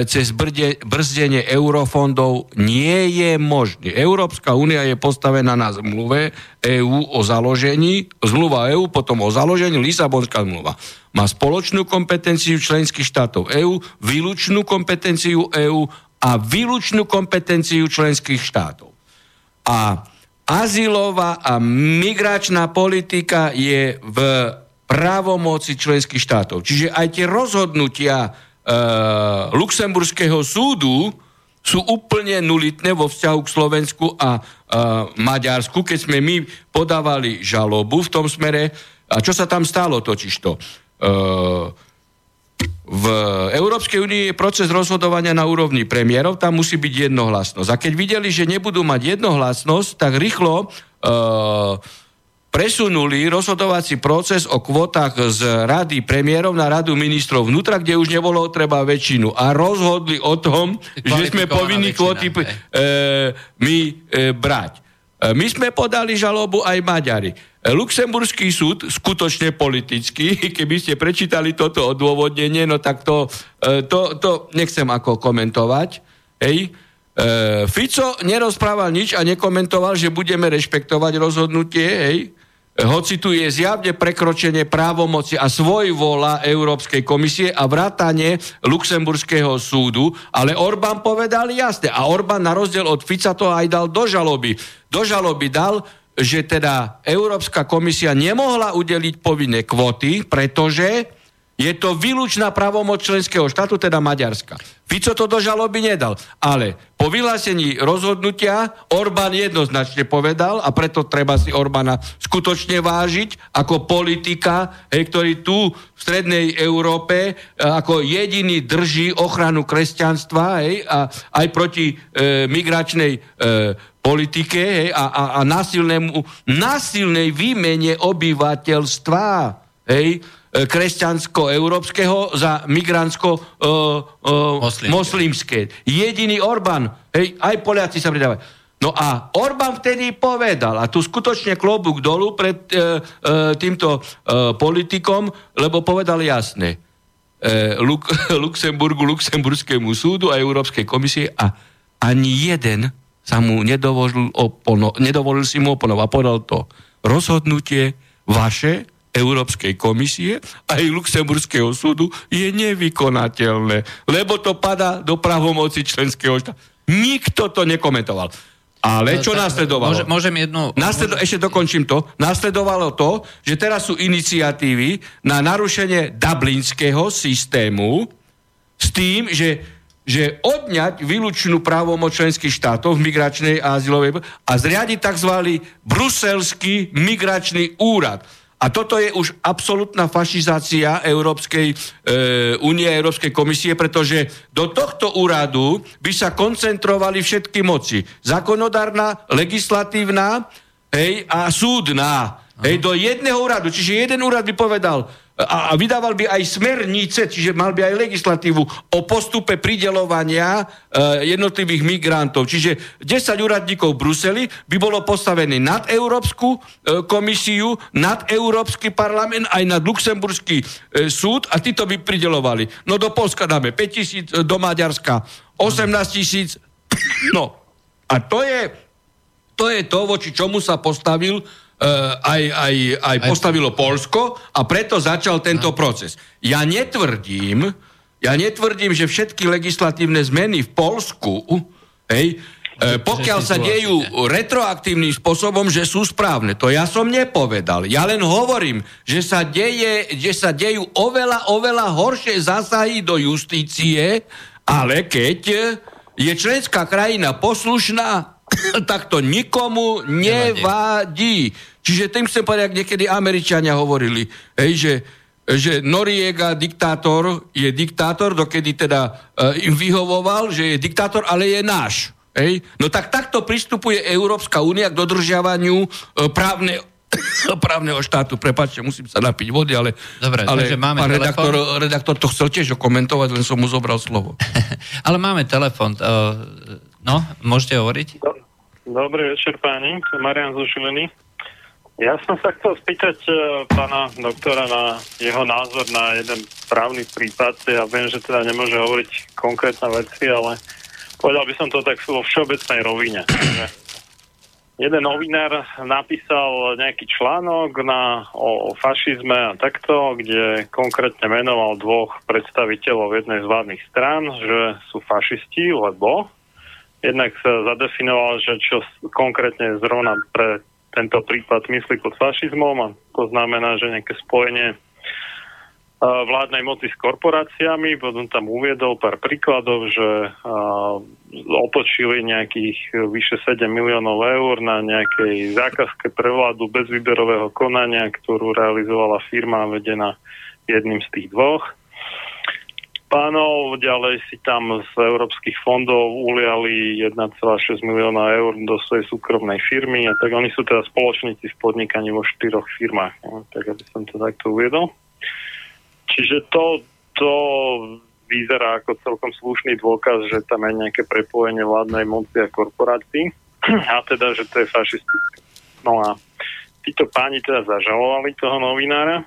cez brde, brzdenie eurofondov nie je možný. Európska únia je postavená na zmluve EÚ o založení, zmluva EÚ potom o založení, Lisabonská zmluva. Má spoločnú kompetenciu členských štátov EÚ, výlučnú kompetenciu EÚ a výlučnú kompetenciu členských štátov. A azylová a migračná politika je v právomoci členských štátov. Čiže aj tie rozhodnutia e, Luxemburského súdu sú úplne nulitné vo vzťahu k Slovensku a e, Maďarsku, keď sme my podávali žalobu v tom smere. A čo sa tam stalo totižto? E, v Európskej únii je proces rozhodovania na úrovni premiérov, tam musí byť jednohlasnosť. A keď videli, že nebudú mať jednohlasnosť, tak rýchlo uh, presunuli rozhodovací proces o kvotách z rady premiérov na radu ministrov vnútra, kde už nebolo treba väčšinu. A rozhodli o tom, že sme povinní kvoty e, my e, brať. E, my sme podali žalobu aj Maďari. Luxemburský súd, skutočne politický, keby ste prečítali toto odôvodnenie, no tak to, e, to, to nechcem ako komentovať. Hej. E, Fico nerozprával nič a nekomentoval, že budeme rešpektovať rozhodnutie, hej. Hoci tu je zjavne prekročenie právomoci a svoj vola Európskej komisie a vrátanie Luxemburského súdu, ale Orbán povedal jasne. A Orbán na rozdiel od Fica to aj dal do žaloby. Do žaloby dal, že teda Európska komisia nemohla udeliť povinné kvoty, pretože Je to výlučná pravomoc členského štátu, teda Maďarska. Fico to do žaloby nedal. Ale po vyhlásení rozhodnutia Orbán jednoznačne povedal, a preto treba si Orbána skutočne vážiť ako politika, ktorý tu v strednej Európe e, ako jediný drží ochranu kresťanstva aj proti e, migračnej e, politike hej, a, a, a násilnému, násilnej výmene obyvateľstva. Hej, E, kresťansko-európskeho za migrantsko-moslimské. E, e, Jediný Orbán, hej, aj Poliaci sa pridávajú. No a Orbán vtedy povedal, a tu skutočne klobúk dolu pred e, e, týmto e, politikom, lebo povedal jasne, e, Luk, Luxemburgu, Luxemburskému súdu a Európskej komisie a ani jeden sa mu nedovolil, opono, nedovolil si mu oponovať. A povedal to, rozhodnutie vaše Európskej komisie a aj Luxemburského súdu je nevykonateľné, lebo to padá do pravomoci členského štátu. Nikto to nekomentoval. Ale čo následovalo? Môže, môžem jednu... Nasledo, môžem... Ešte dokončím to. Nasledovalo to, že teraz sú iniciatívy na narušenie dublinského systému s tým, že, že odňať výlučnú právomoc členských štátov v migračnej a azylovej a zriadiť tzv. bruselský migračný úrad a toto je už absolútna fašizácia Európskej únie, e, Európskej komisie, pretože do tohto úradu by sa koncentrovali všetky moci. Zákonodárna, legislatívna hej, a súdna. Hej, do jedného úradu. Čiže jeden úrad by povedal, a, a vydával by aj smernice, čiže mal by aj legislatívu o postupe pridelovania e, jednotlivých migrantov. Čiže 10 úradníkov v Bruseli by bolo postavené nad Európsku e, komisiu, nad Európsky parlament, aj nad Luxemburský e, súd a títo by pridelovali. No do Polska dáme 5 tisíc, do Maďarska 18 tisíc. No a to je, to je to, voči čomu sa postavil aj, aj, aj postavilo Polsko a preto začal tento proces. Ja netvrdím, ja netvrdím, že všetky legislatívne zmeny v Polsku, hej, uh, pokiaľ sa dejú retroaktívnym spôsobom, že sú správne. To ja som nepovedal. Ja len hovorím, že sa, deje, že sa dejú oveľa, oveľa horšie zásahy do justície, ale keď je členská krajina poslušná, tak to nikomu nevadí. Čiže tým chcem povedať, niekedy Američania hovorili, hej, že, že Noriega diktátor je diktátor, dokedy teda uh, im vyhovoval, že je diktátor, ale je náš. Hej? No tak takto pristupuje Európska únia k dodržiavaniu uh, právne, právneho štátu. Prepačte, musím sa napiť vody, ale, Dobre, ale máme pán redaktor, redaktor to chcel tiež komentovať, len som mu zobral slovo. ale máme telefon. No, môžete hovoriť? Dobrý večer páni, Marian Zušiliny. Ja som sa chcel spýtať uh, pána doktora na jeho názor na jeden právny prípad. Ja viem, že teda nemôže hovoriť konkrétne veci, ale povedal by som to tak vo všeobecnej rovine. jeden novinár napísal nejaký článok na, o, o fašizme a takto, kde konkrétne menoval dvoch predstaviteľov jednej z vládnych strán, že sú fašisti, lebo jednak sa zadefinoval, že čo konkrétne zrovna pre tento prípad myslí pod fašizmom a to znamená, že nejaké spojenie vládnej moci s korporáciami, potom tam uviedol pár príkladov, že otočili nejakých vyše 7 miliónov eur na nejakej zákazke prevládu bez výberového konania, ktorú realizovala firma vedená jedným z tých dvoch pánov, ďalej si tam z európskych fondov uliali 1,6 milióna eur do svojej súkromnej firmy a tak oni sú teda spoločníci v podnikaní vo štyroch firmách. No, tak aby som to takto uviedol. Čiže to, to vyzerá ako celkom slušný dôkaz, že tam je nejaké prepojenie vládnej moci a korporácií a teda, že to je fašistické. No a títo páni teda zažalovali toho novinára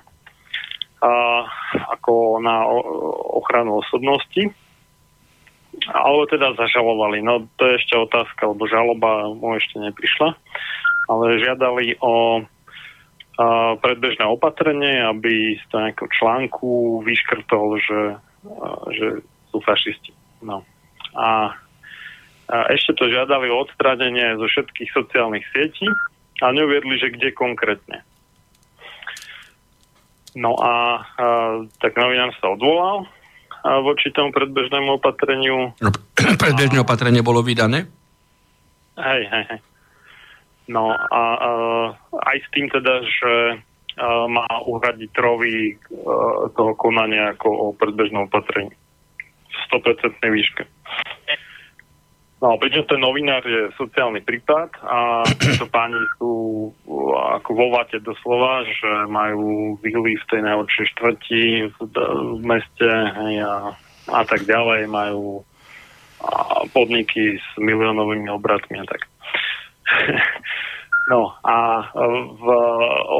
a, ako na ochranu osobnosti. Alebo teda zažalovali. No to je ešte otázka, lebo žaloba mu ešte neprišla. Ale žiadali o a, predbežné opatrenie, aby z toho nejakého článku vyškrtol, že, a, že sú fašisti. No. A, a ešte to žiadali o odstránenie zo všetkých sociálnych sietí a neuviedli, že kde konkrétne. No a, a tak novinár sa odvolal a voči tomu predbežnému opatreniu. No, predbežné opatrenie bolo vydané? Hej, hej, hej. No a, a aj s tým teda, že a, má uhradiť trovy a, toho konania ako o predbežnom opatrení. V 100% výške. No, pričom ten novinár je sociálny prípad a títo páni sú ako vo vate doslova, že majú výly v tej najhoršej štvrti v, v meste hej, a, a tak ďalej, majú a podniky s miliónovými obratmi a tak. No a v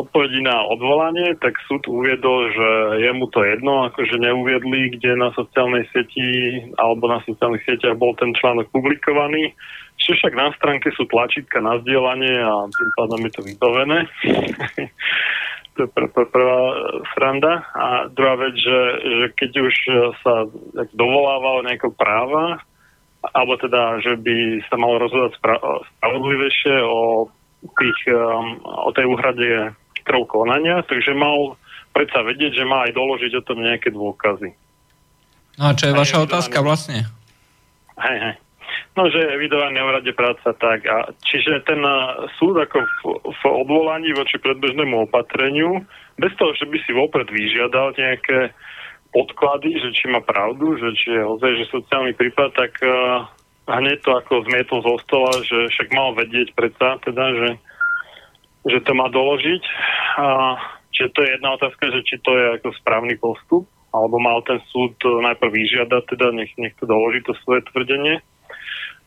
odpovedi na odvolanie, tak súd uviedol, že je mu to jedno, akože neuviedli, kde na sociálnej sieti alebo na sociálnych sieťach bol ten článok publikovaný. Čiže však na stránke sú tlačítka na zdieľanie a tým pádom je to vybavené. to je pr- pr- prvá sranda. A druhá vec, že, že keď už sa dovolával nejakého práva, alebo teda, že by sa malo rozhodať spra- spravodlivejšie o tých, um, o tej úhrade trov konania, takže mal predsa vedieť, že má aj doložiť o tom nejaké dôkazy. No a čo je vaša otázka vlastne? Hej, hej. No, že je evidovaný v rade práca tak. A čiže ten uh, súd ako v, v odvolaní voči predbežnému opatreniu, bez toho, že by si vopred vyžiadal nejaké podklady, že či má pravdu, že či je ozaj, že sociálny prípad, tak uh, hneď to ako zmietol zo stola, že však mal vedieť predsa, teda, že, že to má doložiť. A, čiže to je jedna otázka, že či to je ako správny postup, alebo mal ten súd najprv vyžiadať, teda nech, nech to doloží to svoje tvrdenie.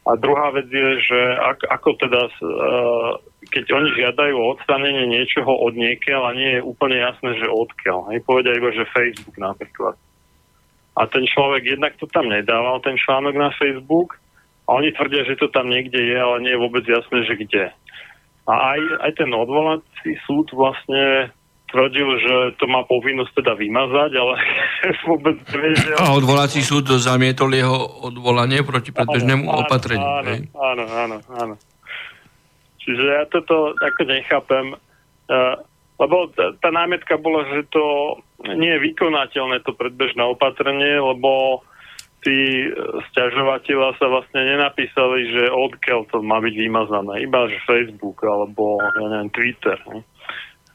A druhá vec je, že ak, ako teda, uh, keď oni žiadajú o odstanenie niečoho od niekiaľ a nie je úplne jasné, že odkiaľ. Hej, povedia iba, že Facebook napríklad. A ten človek jednak to tam nedával, ten článok na Facebook, a oni tvrdia, že to tam niekde je, ale nie je vôbec jasné, že kde. A aj, aj ten odvolací súd vlastne tvrdil, že to má povinnosť teda vymazať, ale vôbec nevedel. A odvolací súd zamietol jeho odvolanie proti predbežnému opatreniu. Áno, áno, áno, áno. Čiže ja toto ako nechápem, uh, lebo tá, tá námietka bola, že to nie je vykonateľné to predbežné opatrenie, lebo tí e, stiažovateľa sa vlastne nenapísali, že odkiaľ to má byť vymazané. Iba, že Facebook alebo, ja neviem, Twitter. Ne?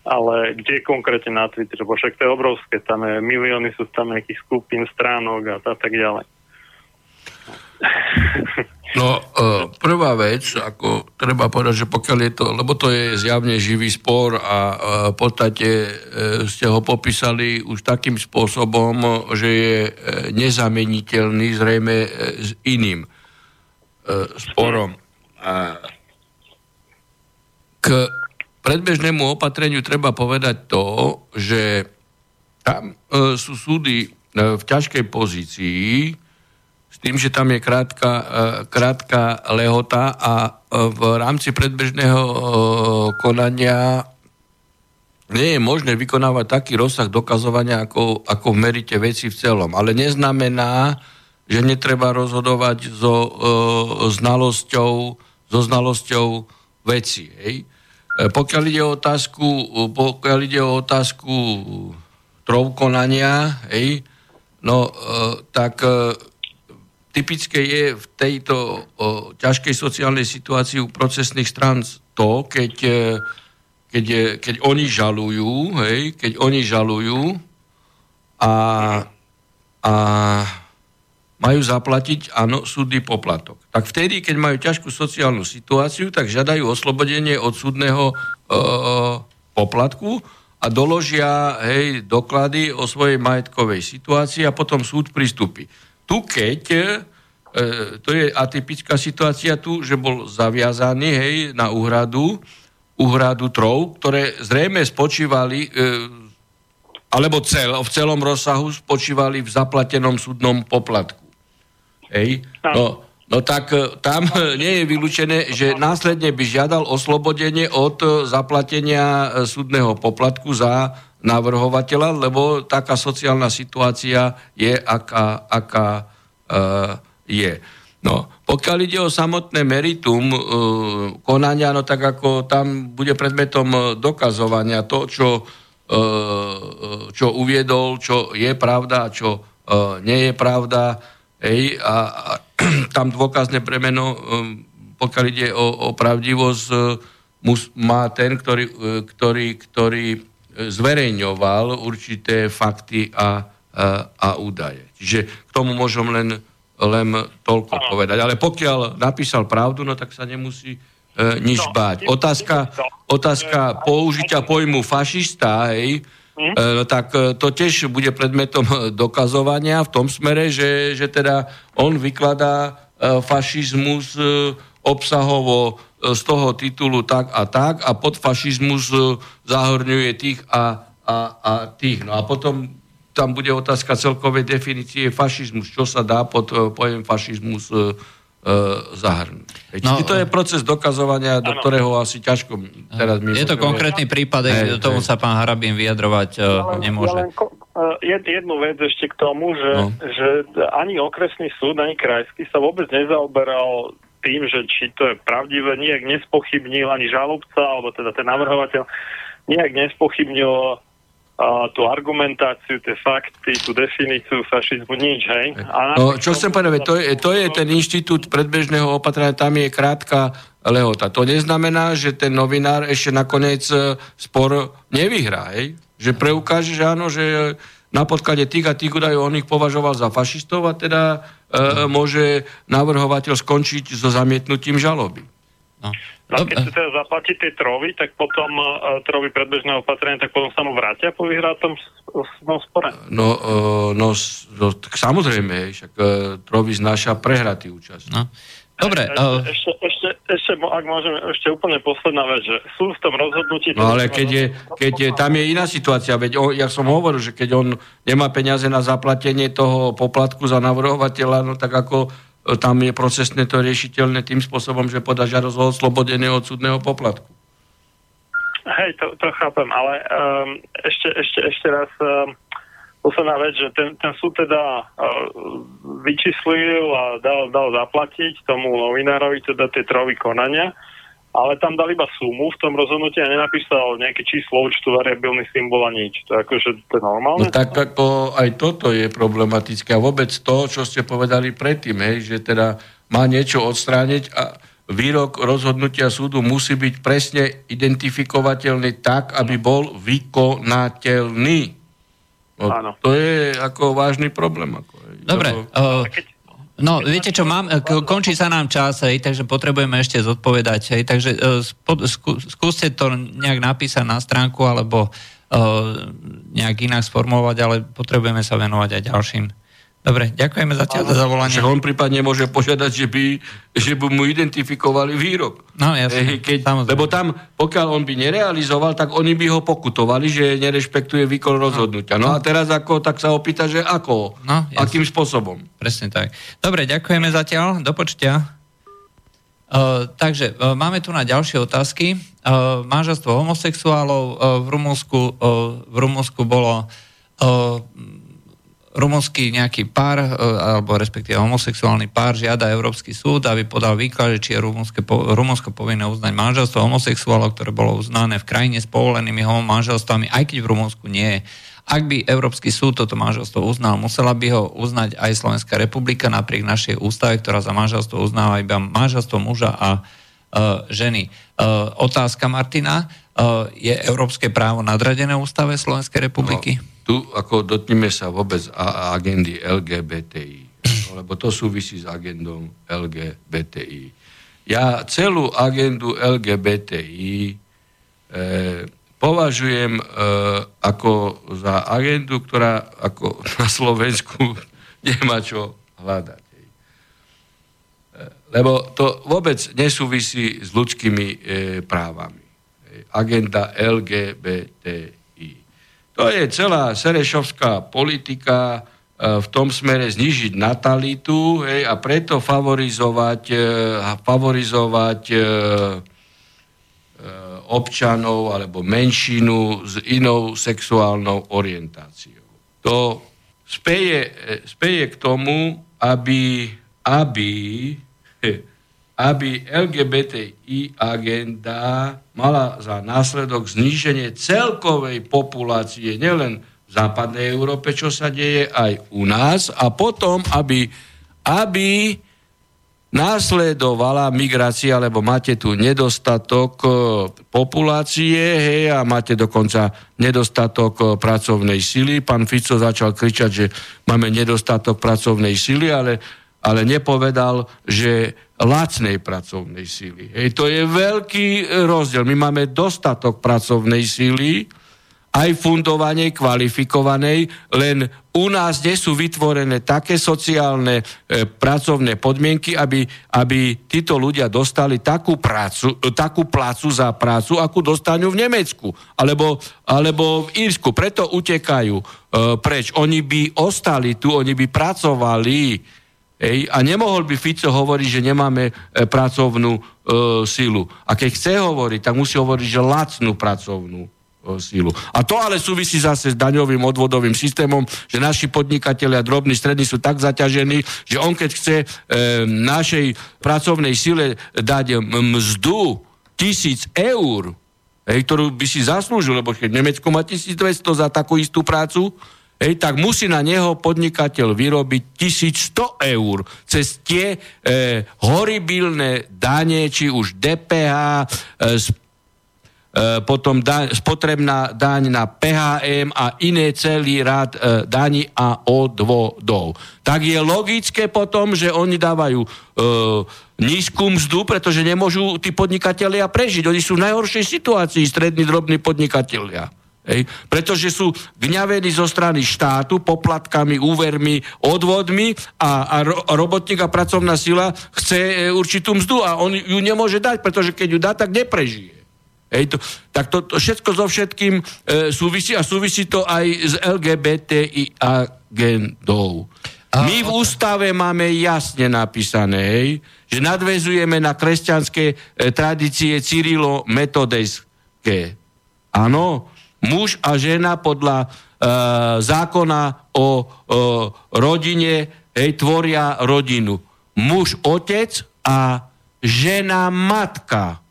Ale kde konkrétne na Twitter? Lebo však to je obrovské. Tam je milióny sú tam nejakých skupín, stránok a, tak ďalej. No, e, prvá vec, ako treba povedať, že pokiaľ je to, lebo to je zjavne živý spor a e, v podstate e, ste ho popísali už takým spôsobom, že je nezameniteľný zrejme s iným sporom. A k predbežnému opatreniu treba povedať to, že tam sú súdy v ťažkej pozícii, s tým, že tam je krátka, e, krátka lehota a e, v rámci predbežného e, konania nie je možné vykonávať taký rozsah dokazovania, ako, ako v merite veci v celom. Ale neznamená, že netreba rozhodovať so e, znalosťou, so znalosťou veci. Hej. Pokiaľ ide o otázku, pokiaľ ide o otázku konania, hej, no, e, tak e, typické je v tejto o, ťažkej sociálnej situácii u procesných strán to, keď, e, keď, je, keď oni žalujú, hej, keď oni žalujú a, a majú zaplatiť, áno, súdny poplatok. Tak vtedy, keď majú ťažkú sociálnu situáciu, tak žiadajú oslobodenie od súdneho e, poplatku a doložia hej, doklady o svojej majetkovej situácii a potom súd pristúpi. Tu keď, e, to je atypická situácia tu, že bol zaviazaný hej, na úhradu, úhradu trov, ktoré zrejme spočívali, e, alebo cel, v celom rozsahu spočívali v zaplatenom súdnom poplatku. Hej. No, no tak e, tam nie je vylúčené, že následne by žiadal oslobodenie od zaplatenia e, súdneho poplatku za navrhovateľa, lebo taká sociálna situácia je, aká, aká uh, je. No, pokiaľ ide o samotné meritum uh, konania, no tak ako tam bude predmetom dokazovania to, čo čo uviedol, čo je pravda a čo nie je pravda. Hej, a, a tam dôkazné bremeno, pokiaľ ide o, o pravdivosť, mus, má ten, ktorý, ktorý, ktorý zverejňoval určité fakty a, a, a údaje. Čiže k tomu môžem len, len toľko Aha. povedať. Ale pokiaľ napísal pravdu, no tak sa nemusí e, nič no, báť. Otázka, otázka použitia pojmu fašista, hej, tak e, to tiež bude predmetom dokazovania v tom smere, že, že teda on vykladá e, fašizmus e, obsahovo E, z toho titulu tak a tak a pod fašizmus e, zahorňuje tých a, a, a tých. No a potom tam bude otázka celkovej definície fašizmus. Čo sa dá pod e, pojem fašizmus zahrnúť. No, to je proces dokazovania, do ktorého asi ťažko teraz my... Je to konkrétny prípad, hey, tomu sa pán Harabín vyjadrovať ja nemôže. Ja len jednu vec ešte k tomu, že, no. že ani okresný súd, ani krajský sa vôbec nezaoberal tým, že či to je pravdivé, nijak nespochybnil ani žalobca, alebo teda ten navrhovateľ, nijak nespochybnil a tú argumentáciu, tie fakty, tú definíciu fašizmu, nič, hej? A no, čo chcem povedať, to je, to je ten inštitút predbežného opatrenia, tam je krátka lehota. To neznamená, že ten novinár ešte nakoniec e, spor nevyhrá, hej? Že preukáže, že áno, že na podklade tých a tých údajov on ich považoval za fašistov a teda e, môže navrhovateľ skončiť so zamietnutím žaloby. No. No, keď si teda zaplatí tie trovy, tak potom uh, trovy predbežného opatrenia, tak potom sa mu vrátia po vyhrátom no, spore? No, uh, no, no tak samozrejme, však uh, trovy znáša prehratý účasť. No. Dobre. Ešte, uh... ešte, ešte, ešte, ak môžeme, ešte úplne posledná vec, že sú v tom rozhodnutí... No ale keď je, keď je, tam je iná situácia, veď o, ja som hovoril, že keď on nemá peniaze na zaplatenie toho poplatku za navrhovateľa, no tak ako e, tam je procesne to riešiteľné tým spôsobom, že podá žiadosť o oslobodenie od súdneho poplatku. Hej, to, to chápem, ale um, ešte, ešte, ešte raz um, posledná vec, že ten, ten súd teda uh, vyčíslil a dal, dal zaplatiť tomu novinárovi teda tie trovy konania, ale tam dal iba sumu v tom rozhodnutí a nenapísal nejaké číslo, účtu, variabilný symbol a nič. To je akože to je normálne? No tak ako aj toto je problematické a vôbec to, čo ste povedali predtým, hej, že teda má niečo odstrániť a výrok rozhodnutia súdu musí byť presne identifikovateľný tak, aby bol vykonateľný. No, Áno. To je ako vážny problém. Ako, Dobre. Uh, no, viete čo, mám, končí sa nám čas, hej, takže potrebujeme ešte zodpovedať. Hej, takže skú, skúste to nejak napísať na stránku, alebo uh, nejak inak sformovať, ale potrebujeme sa venovať aj ďalším Dobre, ďakujeme zatiaľ za zavolanie. Však on prípadne môže požiadať, že by, že by mu identifikovali výrok. No jasne, keď, Lebo tam, pokiaľ on by nerealizoval, tak oni by ho pokutovali, že nerešpektuje výkon rozhodnutia. No, no a teraz ako, tak sa opýta, že ako? No, Akým spôsobom? Presne tak. Dobre, ďakujeme zatiaľ. Do počtia. Uh, takže uh, máme tu na ďalšie otázky. Uh, manželstvo homosexuálov uh, v Rumúnsku, uh, v bolo uh, rumunský nejaký pár, e, alebo respektíve homosexuálny pár žiada Európsky súd, aby podal výklad, či je Rumunsko povinné uznať manželstvo homosexuálov, ktoré bolo uznané v krajine s povolenými homomanželstvami, aj keď v Rumunsku nie je. Ak by Európsky súd toto manželstvo uznal, musela by ho uznať aj Slovenská republika napriek našej ústave, ktorá za manželstvo uznáva iba manželstvo muža a uh, ženy. Uh, otázka Martina. Uh, je európske právo nadradené ústave Slovenskej republiky? No tu ako dotkneme sa vôbec agendy LGBTI, lebo to súvisí s agendou LGBTI. Ja celú agendu LGBTI e, považujem e, ako za agendu, ktorá ako na Slovensku nemá čo hľadať. E, lebo to vôbec nesúvisí s ľudskými e, právami. Agenda LGBTI to je celá Serešovská politika e, v tom smere znižiť natalitu hej, a preto favorizovať, e, favorizovať e, občanov alebo menšinu s inou sexuálnou orientáciou. To speje, speje k tomu, aby, aby aby LGBTI agenda mala za následok zníženie celkovej populácie nielen v západnej Európe, čo sa deje aj u nás, a potom, aby, aby následovala migrácia, lebo máte tu nedostatok e, populácie hej, a máte dokonca nedostatok e, pracovnej sily. Pán Fico začal kričať, že máme nedostatok pracovnej sily, ale, ale nepovedal, že lacnej pracovnej síly. Hej, to je veľký rozdiel. My máme dostatok pracovnej síly, aj fundovanej, kvalifikovanej, len u nás nie sú vytvorené také sociálne e, pracovné podmienky, aby, aby títo ľudia dostali takú, prácu, e, takú plácu za prácu, akú dostanú v Nemecku alebo, alebo v Írsku. Preto utekajú e, preč. Oni by ostali tu, oni by pracovali. Ej, a nemohol by Fico hovoriť, že nemáme e, pracovnú e, sílu. A keď chce hovoriť, tak musí hovoriť, že lacnú pracovnú sílu. A to ale súvisí zase s daňovým odvodovým systémom, že naši podnikatelia drobní, strední sú tak zaťažení, že on keď chce e, našej pracovnej sile dať mzdu tisíc eur, hej, ktorú by si zaslúžil, lebo keď Nemecko má 1200 za takú istú prácu, hej, tak musí na neho podnikateľ vyrobiť 1100 eur cez tie e, horibilné dane, či už DPH, e, E, potom daň, spotrebná daň na PHM a iné celý rad e, daní a odvodov. Tak je logické potom, že oni dávajú e, nízku mzdu, pretože nemôžu tí podnikatelia prežiť. Oni sú v najhoršej situácii, strední drobní podnikatelia. Hej. Pretože sú gňavení zo strany štátu poplatkami, úvermi, odvodmi a, a ro, robotník a pracovná sila chce e, určitú mzdu a on ju nemôže dať, pretože keď ju dá, tak neprežije. Hej, to, tak to, to všetko so všetkým e, súvisí a súvisí to aj s LGBTI agendou. A, My v ústave máme jasne napísané, hej, že nadvezujeme na kresťanské e, tradície Cyrilo-metodejské. Áno, muž a žena podľa e, zákona o, o rodine hej, tvoria rodinu. Muž otec a žena matka.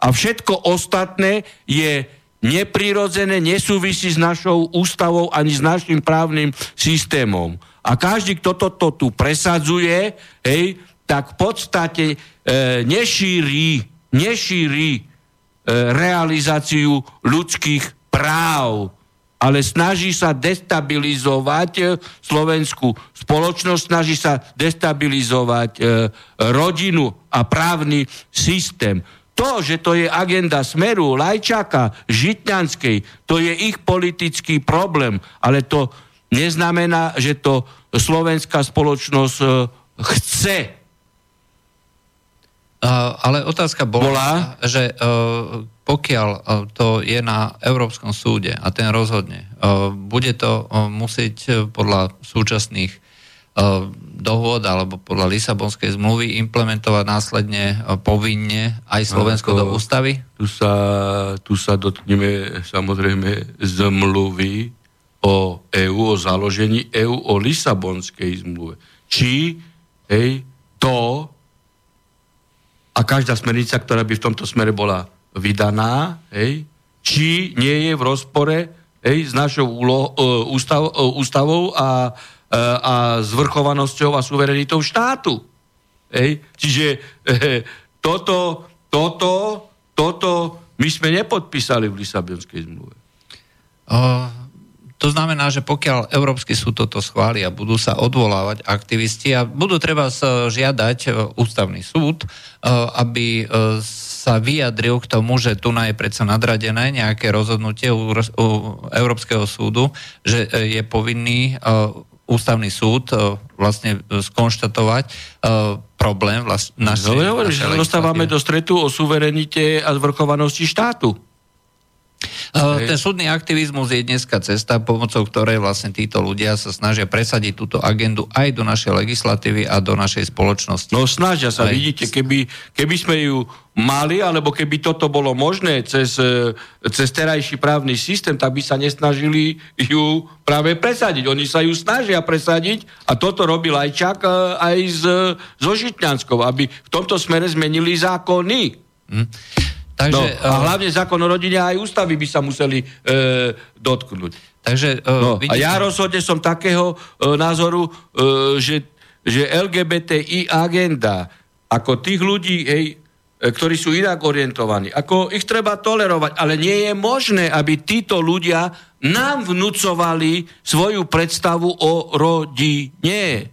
A všetko ostatné je neprirodzené, nesúvisí s našou ústavou ani s našim právnym systémom. A každý, kto toto tu presadzuje, hej, tak v podstate e, nešíri, nešíri e, realizáciu ľudských práv, ale snaží sa destabilizovať e, slovenskú spoločnosť, snaží sa destabilizovať e, rodinu a právny systém. To, že to je agenda Smeru, Lajčaka, Žitňanskej, to je ich politický problém, ale to neznamená, že to slovenská spoločnosť uh, chce. Uh, ale otázka bola, bola? že uh, pokiaľ uh, to je na Európskom súde a ten rozhodne, bude to musieť podľa súčasných dohôd alebo podľa Lisabonskej zmluvy implementovať následne povinne aj Slovensko Ako, do ústavy? Tu sa, tu sa dotkneme samozrejme zmluvy o EÚ, o založení EÚ, o Lisabonskej zmluve. Či hej, to a každá smernica, ktorá by v tomto smere bola vydaná, hej, či nie je v rozpore hej, s našou úlo, uh, ústav, uh, ústavou a a zvrchovanosťou a suverenitou štátu. Ej? Čiže e, toto, toto, toto my sme nepodpísali v Lisabonskej zmluve. Uh, to znamená, že pokiaľ Európsky súd toto schváli a budú sa odvolávať aktivisti a budú treba žiadať e, ústavný súd, aby sa vyjadril k tomu, že tu je predsa nadradené nejaké rozhodnutie u Európskeho súdu, že je povinný ústavný súd e, vlastne e, skonštatovať e, problém vlast, našej, no, hovorím, že dostávame do stretu o suverenite a zvrchovanosti štátu. Uh, ten súdny aktivizmus je dneska cesta, pomocou ktorej vlastne títo ľudia sa snažia presadiť túto agendu aj do našej legislatívy a do našej spoločnosti. No snažia sa, Aj. vidíte, keby, keby sme ju mali, alebo keby toto bolo možné cez, e, cez terajší právny systém, tak by sa nesnažili ju práve presadiť. Oni sa ju snažia presadiť a toto robil aj Čak aj s, so Žitňanskou, aby v tomto smere zmenili zákony. Hm. Takže, No, a uh, hlavne zákon o rodine a aj ústavy by sa museli e, dotknúť. takže uh, No, a vidíte- ja rozhodne som takého e, názoru, e, že, že LGBTI agenda, ako tých ľudí, hej, e, ktorí sú inak orientovaní, ako ich treba tolerovať, ale nie je možné, aby títo ľudia nám vnúcovali svoju predstavu o rodine,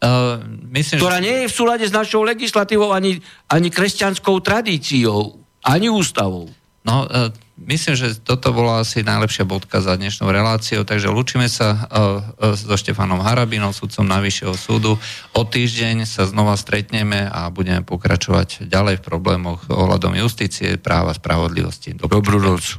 uh, myslím, ktorá nie je v súlade s našou legislatívou ani, ani kresťanskou tradíciou, ani ústavou. No, uh, myslím, že toto bola asi najlepšia bodka za dnešnou reláciou, takže lúčime sa uh, uh, so Štefanom Harabinom, sudcom Najvyššieho súdu. O týždeň sa znova stretneme a budeme pokračovať ďalej v problémoch ohľadom justície, práva, spravodlivosti. Do Dobrú noc.